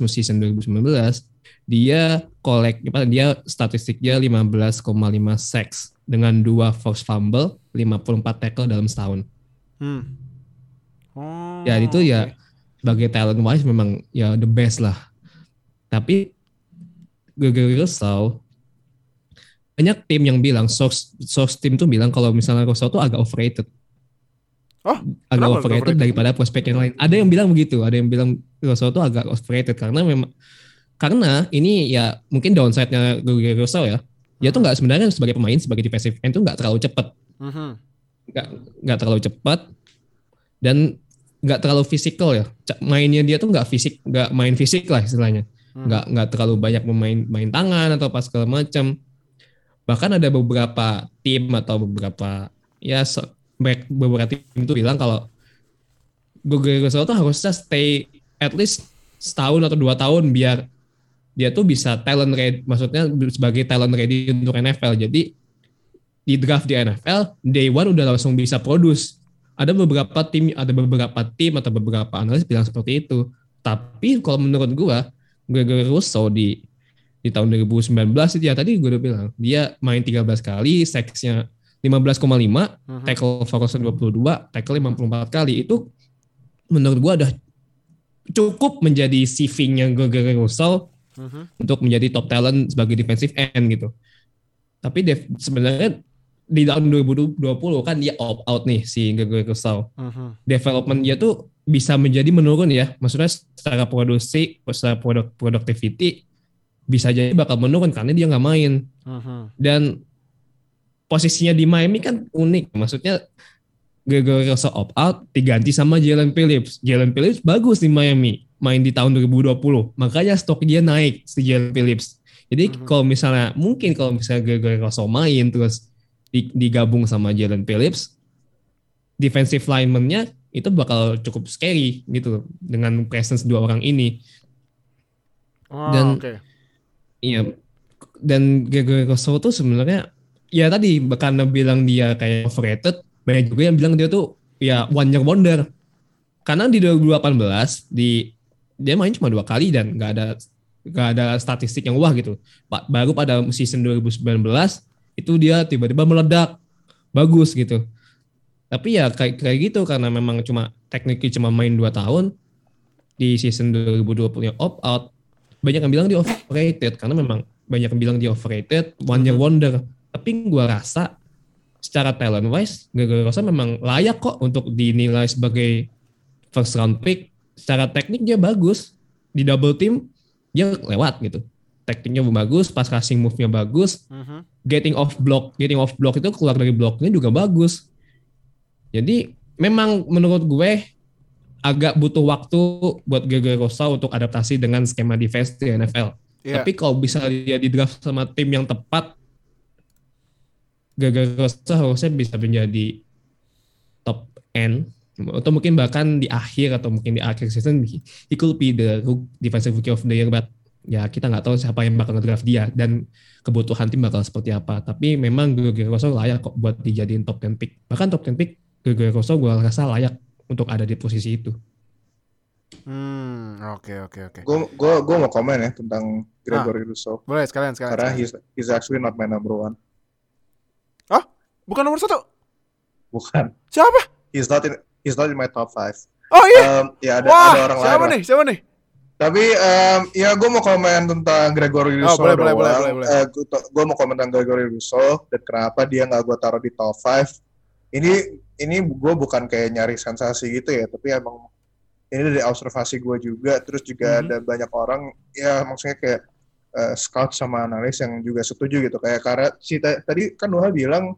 C: musim season 2019 dia kolek apa dia statistik dia 15,5 sacks dengan dua forced fumble, 54 tackle dalam setahun.
B: Hmm. Oh.
C: Ya itu ya
B: oke.
C: sebagai talent wise memang ya the best lah. Tapi Gregory Rousseau banyak tim yang bilang source source tim tuh bilang kalau misalnya Rousseau tuh agak overrated.
B: Oh,
C: agak overrated,
B: overrated?
C: daripada prospek yang lain. Ada yang bilang begitu, ada yang bilang Rousseau tuh agak overrated karena memang karena ini ya mungkin downside-nya Gregory Rousseau ya. Dia tuh nggak sebenarnya sebagai pemain sebagai defensive end tuh nggak terlalu cepat
B: Mhm.
C: nggak nggak terlalu cepat dan nggak terlalu fisikal ya mainnya dia tuh nggak fisik nggak main fisik lah istilahnya
B: Hmm.
C: nggak nggak terlalu banyak memain main tangan atau apa segala macam bahkan ada beberapa tim atau beberapa ya beberapa tim itu bilang kalau Gregory Rousseau tuh harusnya stay at least setahun atau dua tahun biar dia tuh bisa talent ready, maksudnya sebagai talent ready untuk NFL. Jadi di draft di NFL, day one udah langsung bisa produce. Ada beberapa tim, ada beberapa tim atau beberapa analis bilang seperti itu. Tapi kalau menurut gua, Gregory Rousseau di di tahun 2019 itu ya tadi gue udah bilang dia main 13 kali, seksnya 15,5,
B: Mhm.
C: tackle for loss 22, tackle 54 kali. Itu menurut gua udah cukup menjadi CV-nya Gregory Rousseau
B: Mhm.
C: untuk menjadi top talent sebagai defensive end gitu. Tapi sebenarnya di tahun 2020 kan dia opt out nih si Gregory Rousseau.
B: Mhm.
C: Development dia tuh bisa menjadi menurun ya. Maksudnya secara produksi, secara produk productivity bisa jadi bakal menurun karena dia nggak main.
B: Mhm.
C: Dan posisinya di Miami kan unik. Maksudnya Gregory Rousseau opt out diganti sama Jalen Phillips. Jalen Phillips bagus di Miami main di tahun 2020. Makanya stok dia naik si Jalen Phillips. Jadi
B: Mhm.
C: kalau misalnya mungkin kalau misalnya Gregory Rousseau main terus di- digabung sama Jalen Phillips, defensive lineman-nya itu bakal cukup scary gitu dengan presence dua orang ini.
B: Oh,
C: Dan-
B: oke.
C: Iya. Dan Gregory Rousseau tuh sebenarnya ya tadi karena bilang dia kayak overrated, banyak juga yang bilang dia tuh ya one year wonder. Karena di 2018 di dia main cuma dua kali dan nggak ada nggak ada statistik yang wah gitu. Baru pada season 2019 itu dia tiba-tiba meledak bagus gitu. Tapi ya kayak kayak gitu karena memang cuma tekniknya cuma main dua tahun di season 2020 yang opt out banyak yang bilang dia overrated karena memang banyak yang bilang dia overrated, one year wonder. Tapi gua rasa secara talent wise, Gregory Rosa memang layak kok untuk dinilai sebagai first round pick. Secara teknik dia bagus, di double team dia lewat gitu. Tekniknya bagus, pas rushing move-nya bagus,
B: Mhm.
C: getting off block, getting off block itu keluar dari bloknya juga bagus. Jadi memang menurut gue agak butuh waktu buat Gregory Rosa untuk adaptasi dengan skema defense di NFL.
B: Iya.
C: Tapi kalau bisa dia di draft sama tim yang tepat, Gregory Rosa harusnya bisa menjadi top end atau mungkin bahkan di akhir atau mungkin di akhir season he could be the defensive rookie of the year but ya kita nggak tahu siapa yang bakal ngedraft dia dan kebutuhan tim bakal seperti apa tapi memang Gregory Rosso layak kok buat dijadiin top 10 pick bahkan top 10 pick Gregory Rosso gue rasa layak untuk ada di posisi itu
B: Hmm, oke oke oke.
D: Gue gue gue mau komen ya tentang Gregory Rousseau
B: Boleh sekalian sekalian.
D: karena
B: sekalian.
D: he's he's actually not my number one.
B: Bukan nomor satu.
D: Bukan.
B: Siapa?
D: He's not in he's not in my top five.
B: Oh iya.
D: Um, ya ada
B: Wah,
D: ada orang
B: siapa
D: lain. lah.
B: nih? Siapa nih?
D: Tapi um, ya gue mau komen tentang Gregory
B: Oh,
D: Rousseau
B: boleh, boleh,
D: doang.
B: boleh, boleh, boleh.
D: Eh, gue mau komen tentang Gregory Rousseau dan kenapa dia nggak gue taruh di top 5. Ini ini gue bukan kayak nyari sensasi gitu ya, tapi emang ini dari observasi gue juga. Terus juga
B: Mhm.
D: ada banyak orang ya maksudnya kayak eh, scout sama analis yang juga setuju gitu. Kayak karena si ta- tadi kan Nuha bilang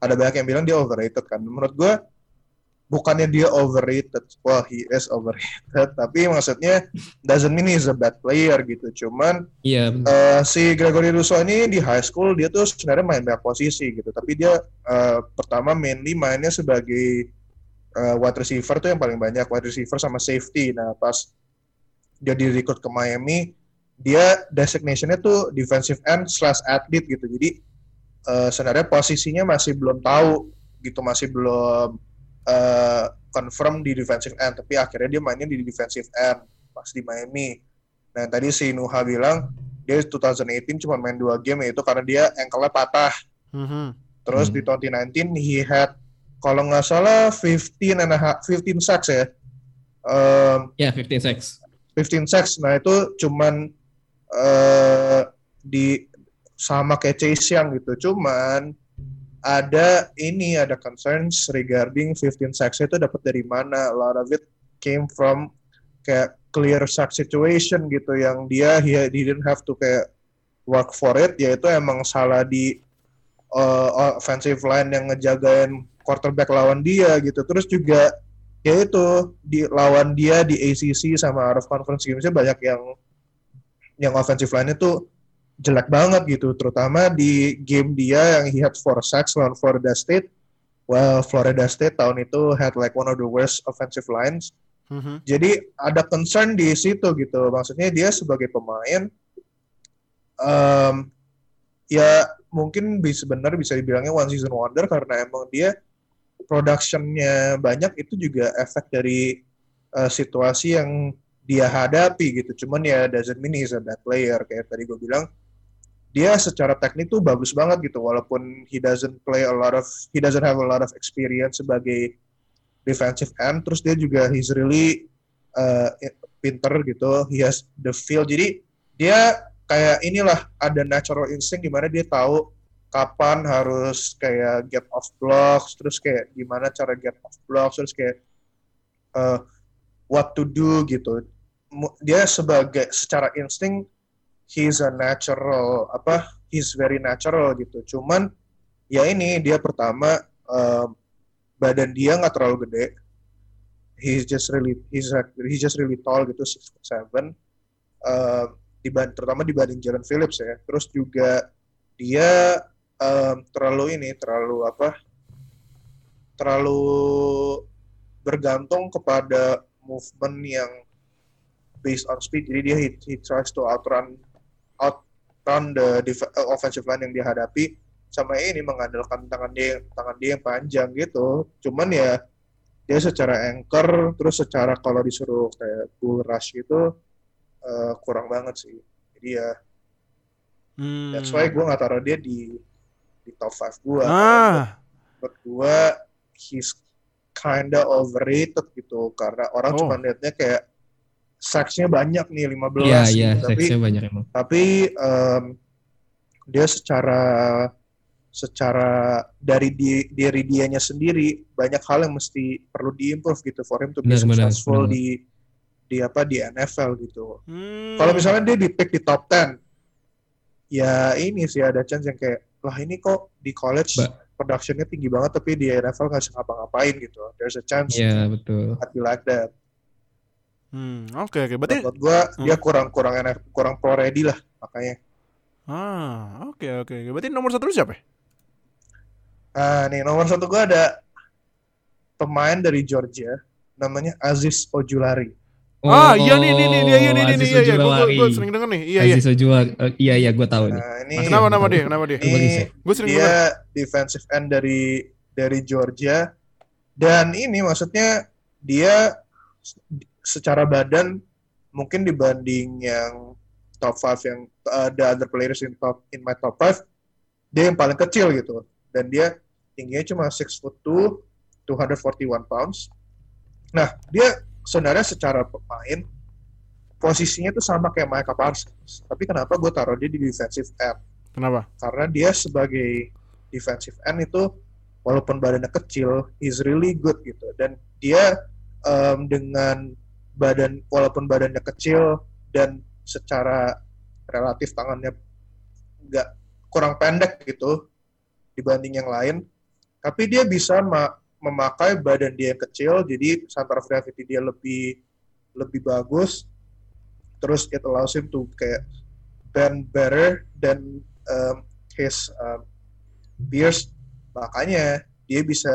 D: ada banyak yang bilang dia overrated kan. Menurut gue bukannya dia overrated. Well, he is overrated. Tapi maksudnya doesn't mean he's a bad player gitu. Cuman
C: iya
D: eh, si Gregory Rousseau ini di high school dia tuh sebenarnya main banyak posisi gitu. Tapi dia eh, pertama mainly mainnya sebagai eh, wide receiver tuh yang paling banyak wide receiver sama safety. Nah pas dia di recruit ke Miami dia designationnya tuh defensive end slash athlete gitu. Jadi eh, sebenarnya posisinya masih belum tahu gitu masih belum eh, confirm di defensive end. Tapi akhirnya dia mainnya di defensive end pas di Miami. Nah tadi si Nuha bilang dia 2018 cuma main dua game yaitu karena dia ankle-nya patah.
B: Mhm.
D: Terus
C: Hmm.
D: di 2019 he had kalau nggak salah 15 and a half, 15 sacks ya. Um,
C: ya 15 sacks
D: 15 sacks. Nah itu cuman eh di sama kayak Chase Young gitu. Cuman ada ini ada concerns regarding 15 sacks itu dapat dari mana? A lot of it came from kayak clear sack situation gitu yang dia he, didn't have to kayak work for it yaitu emang salah di uh, offensive line yang ngejagain quarterback lawan dia gitu. Terus juga ya itu di lawan dia di ACC sama of conference games banyak yang yang offensive line itu jelek banget gitu terutama di game dia yang he had four sacks lawan Florida State well Florida State tahun itu had like one of the worst offensive lines
B: Mhm.
D: Jadi ada concern di situ gitu. Maksudnya dia sebagai pemain, em, ya mungkin bisa benar bisa dibilangnya one season wonder karena emang dia productionnya banyak itu juga efek dari eh, situasi yang dia hadapi gitu. Cuman ya doesn't mean he's a bad player kayak tadi gue bilang. Dia secara teknik tuh bagus banget gitu walaupun he doesn't play a lot of he doesn't have a lot of experience sebagai defensive end terus dia juga he's really uh, pinter gitu he has the feel. Jadi dia kayak inilah ada natural instinct gimana dia tahu kapan harus kayak get off blocks terus kayak gimana cara get off blocks terus kayak uh, what to do gitu. Dia sebagai secara insting he's a natural apa he's very natural gitu. Cuman ya ini dia pertama um, badan dia nggak terlalu gede. He's just really he's he's just really tall gitu six foot seven. Uh, diban terutama dibanding Jalen Phillips ya. Terus juga dia um, terlalu ini terlalu apa terlalu bergantung kepada movement yang based on speed. Jadi dia he, he tries to outrun outrun the def- uh, offensive line yang dihadapi sama ini mengandalkan tangan dia tangan dia yang panjang gitu. Cuman ya dia secara anchor terus secara kalau disuruh kayak bull rush gitu eh, kurang banget sih. Jadi ya
B: Hmm.
D: that's why gue nggak taruh dia di di top 5 gue
B: Ah,
D: menurut gue he's kinda overrated gitu. Karena orang
B: Oh.
D: cuma liatnya kayak sacksnya banyak nih 15
C: Iya,
D: gitu.
C: iya,
D: tapi
C: seksnya banyak emang.
D: tapi em, dia secara secara dari di, dari dianya sendiri banyak hal yang mesti perlu diimprove gitu for him to be
C: Benar,
D: successful
C: benar.
D: di di apa di NFL gitu.
B: hmm.
D: Kalau misalnya dia di pick di top 10 ya ini sih ada chance yang kayak lah ini kok di college
C: Ba-
D: productionnya tinggi banget tapi di NFL nggak ngapa-ngapain gitu. There's a chance
C: Iya, betul.
D: I'd be like that.
B: Hmm, oke oke. Berarti
D: Menurut gua
B: Hmm.
D: dia kurang kurang NF kurang pro ready lah makanya.
B: ah, oke oke. Berarti nomor satu lu siapa? ya?
D: Nah, nih nomor satu gue ada pemain dari Georgia, namanya Aziz Ojulari.
B: ah, iya nih nih nih dia iya nih nih
C: Oh, Aziz
B: iya iya. Gua, gua,
C: Ojulari.
B: gua sering denger nih. Iya iya.
C: Aziz Ojulari. Eh, iya, iya, gue tahu nih.
D: Nah, ini
B: Kenapa nama dia? Kenapa dia?
D: Ini.
B: Gue sering
D: dia
B: denger.
D: defensive end dari dari Georgia dan ini maksudnya dia secara badan mungkin dibanding yang top 5 yang uh, the other players in top in my top 5 dia yang paling kecil gitu. Dan dia tingginya cuma 6 foot 2 241 pounds. Nah dia sebenarnya secara pemain posisinya tuh sama kayak Micah Parsons. Tapi kenapa gue taruh dia di defensive end?
B: Kenapa?
D: karena dia sebagai defensive end itu walaupun badannya kecil he's really good gitu. Dan dia em, dengan badan walaupun badannya kecil dan secara relatif tangannya nggak kurang pendek gitu dibanding yang lain tapi dia bisa ma- memakai badan dia yang kecil jadi center of gravity dia lebih lebih bagus. Terus it allows him to kayak bend better than um, his um, peers. Makanya dia bisa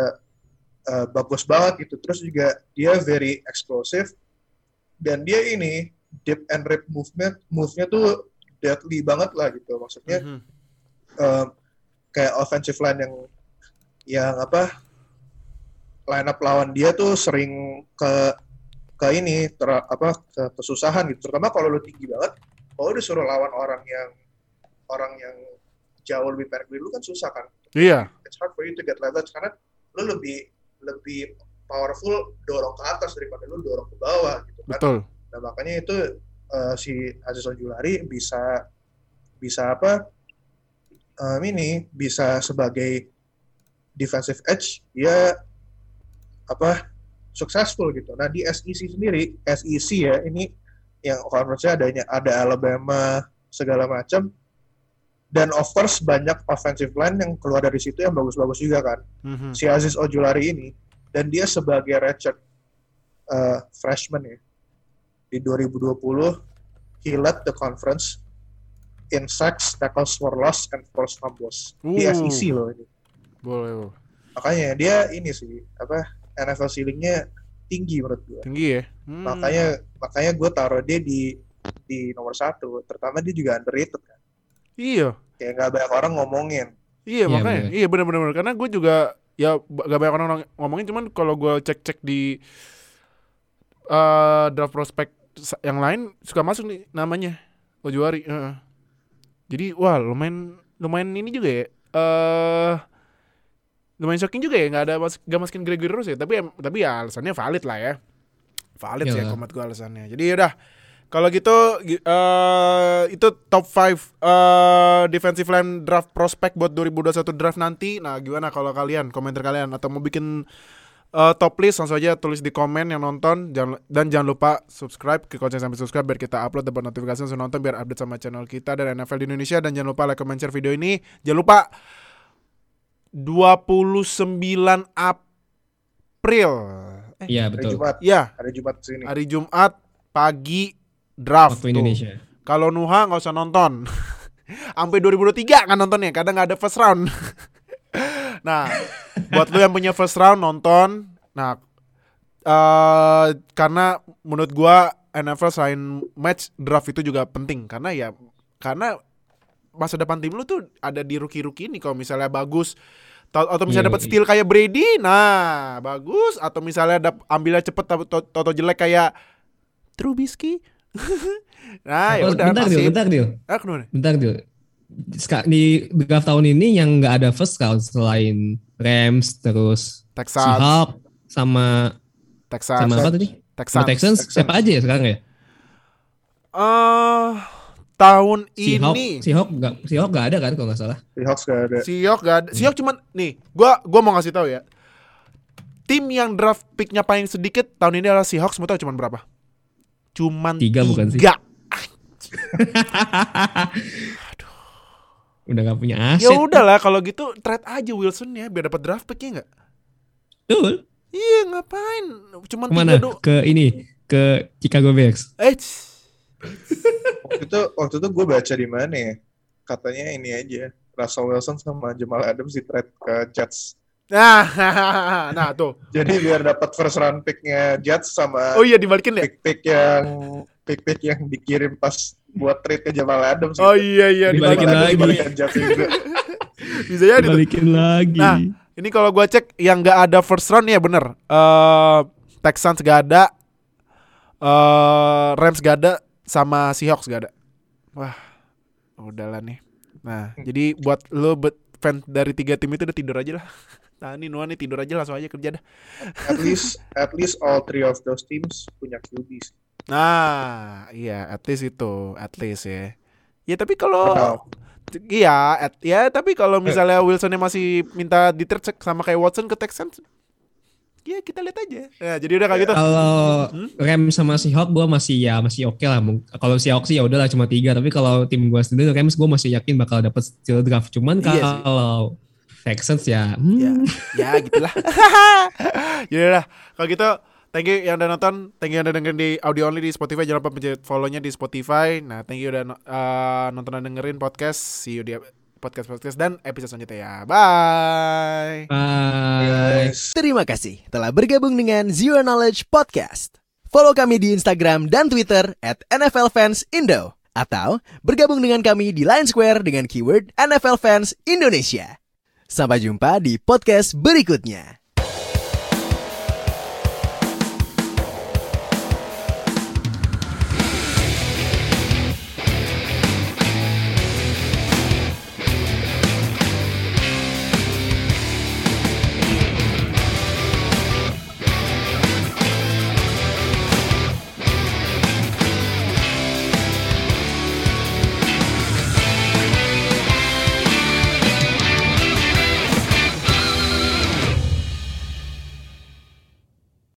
D: uh, bagus banget gitu. Terus juga dia very explosive dan dia ini dip and rip movement move-nya tuh deadly banget lah gitu maksudnya
B: Mhm.
D: um, kayak offensive line yang yang apa line up lawan dia tuh sering ke ke ini ter, apa ke kesusahan gitu terutama kalau lu tinggi banget kalau disuruh lawan orang yang orang yang jauh lebih pendek dari lu kan susah kan
B: Iya.
D: it's hard for you to get leverage karena lu lebih lebih powerful dorong ke atas daripada lu dorong ke bawah gitu kan
B: Betul.
D: Nah makanya itu eh, si Aziz Ojulari bisa bisa apa em, ini bisa sebagai defensive edge dia apa successful gitu. Nah di SEC sendiri SEC ya ini yang conference adanya ada Alabama segala macam dan of course banyak offensive line yang keluar dari situ yang bagus-bagus juga kan
B: Mhm.
D: si Aziz Ojulari ini dan dia sebagai redshirt uh, freshman ya di 2020 he led the conference in sacks, tackles for loss, and forced fumbles di
B: Uh.
D: SEC loh ini.
B: Boleh, boleh.
D: Makanya dia ini sih apa NFL ceilingnya tinggi menurut gue.
B: Tinggi ya. Hmm.
D: Makanya makanya gue taruh dia di di nomor satu. Terutama dia juga underrated kan.
B: Iya.
D: Kayak nggak banyak orang ngomongin.
B: Iya,
C: Iya,
B: makanya.
C: bener.
B: Iya benar-benar karena gue juga ya gak banyak orang ngomongin cuman kalau gue cek-cek di eh draft prospek sa- yang lain suka masuk nih namanya Ojuari. heeh. Jadi wah lumayan lumayan ini juga ya. Eh lumayan shocking juga ya nggak ada mas gak masukin Gregory Rose ya tapi tapi ya alasannya valid lah ya valid sih ya komat gue alasannya jadi yaudah kalau gitu gi- eh itu top 5 eh defensive line draft prospect buat 2021 draft nanti. Nah gimana kalau kalian komentar kalian? Atau mau bikin eh, top list langsung aja tulis di komen yang nonton. Jangan, dan jangan lupa subscribe ke konten sampai subscribe biar kita upload dapat notifikasi langsung nonton biar update sama channel kita dan NFL di Indonesia. Dan jangan lupa like comment share video ini. Jangan lupa 29 April. Eh,
C: Iya
D: Hari
C: betul.
D: Jumat,
B: ya
D: hari Jumat sini.
B: hari Jumat pagi draft
C: Waktu
B: tuh.
C: Indonesia.
B: Kalau Nuha nggak usah nonton. Sampai 2023 kan nontonnya, kadang nggak ada first round. nah, buat lu yang punya first round nonton. Nah, eh karena menurut gua NFL selain match draft itu juga penting karena ya karena masa depan tim lu tuh ada di rookie-rookie ini kalau misalnya bagus Tau- atau misalnya dapat steal kayak Brady, nah bagus. Atau misalnya dap- ambilnya cepet toto jelek kayak Trubisky. Nah ya udah
C: bentar
B: nasib.
C: bentar Dil.
B: Ah, kenapa?
C: Bentar Dil. Ska- Di draft tahun ini yang nggak ada first round selain Rams terus
B: Texans,
C: Seahawks sama
B: Texans,
C: sama apa tadi?
B: Texans.
C: Sama Texans, siapa aja ya sekarang ya?
B: Eh, tahun
C: Seahawks,
B: ini
C: Seahawks nggak Seahawks nggak ada kan kalau nggak salah.
D: Seahawks gak ada.
B: Seahawks gak ada. Seahawks cuman nih, gua gua mau ngasih tahu ya. Tim yang draft picknya paling sedikit tahun ini adalah Seahawks. Mau tahu cuman berapa? Cuman
C: Tiga bukan sih?
B: tiga.
C: Udah nggak punya
B: Ya
C: aset.
B: udahlah kalau gitu trade aja Wilson ya biar dapat draft picknya nggak?
C: Betul.
B: Iya ngapain? Cuman
C: Ke mana?
B: tiga do.
C: Ke ini ke Chicago Bears.
B: Eh,
D: Waktu itu waktu itu gue baca di mana ya? Katanya ini aja. Russell Wilson sama Jamal Adams di trade ke Jets.
B: Nah, nah tuh.
D: Jadi biar dapat first round picknya Jets sama
B: Oh iya dibalikin ya?
D: pick pick yang pick pick yang dikirim pas buat trade ke Jamal Adams.
B: Oh iya iya
C: Dibalikin
B: dibalikin
C: lagi.
D: Dibalikin Jets juga.
B: Bisa jadi tuh.
C: Balikin lagi.
B: Nah, Ini kalau gua cek yang nggak ada first round ya bener. Eh Texans gak ada, eh Rams gak ada, sama Seahawks gak ada. Wah, udahlah nih. Nah, jadi buat lo bet fan dari tiga tim itu udah tidur aja lah. Nah ini Nuan nih tidur aja langsung aja kerja dah.
D: At least at least all three of those teams punya QBs.
B: Nah, iya, at least itu, at least ya. Ya tapi kalau iya, at, ya tapi kalau misalnya Wilsonnya masih minta di sama kayak Watson ke Texans, ya kita lihat aja. Ya, jadi udah kayak gitu.
C: Kalau
B: Hmm?
C: Rams sama Seahawks gue masih ya masih oke lah. Mung- Kalau Seahawks sih ya udahlah cuma tiga. Tapi kalau tim gue sendiri Rams gue masih yakin bakal dapet steal draft. Cuman
B: Iya
C: kalau Texans ya, hmm,
B: Ya, ya gitulah. ya udah, kalau gitu thank you yang udah nonton, thank you yang udah dengerin di audio only di Spotify, jangan lupa pencet follow-nya di Spotify. Nah, thank you udah no- uh, nonton dan dengerin podcast. See you di podcast-podcast dan episode selanjutnya ya. Bye.
C: bye.
D: Guys.
A: Terima kasih telah bergabung dengan Zero Knowledge Podcast. Follow kami di Instagram dan Twitter at NFL Fans Indo. Atau bergabung dengan kami di Line Square dengan keyword NFL Fans Indonesia. Sampai jumpa di podcast berikutnya.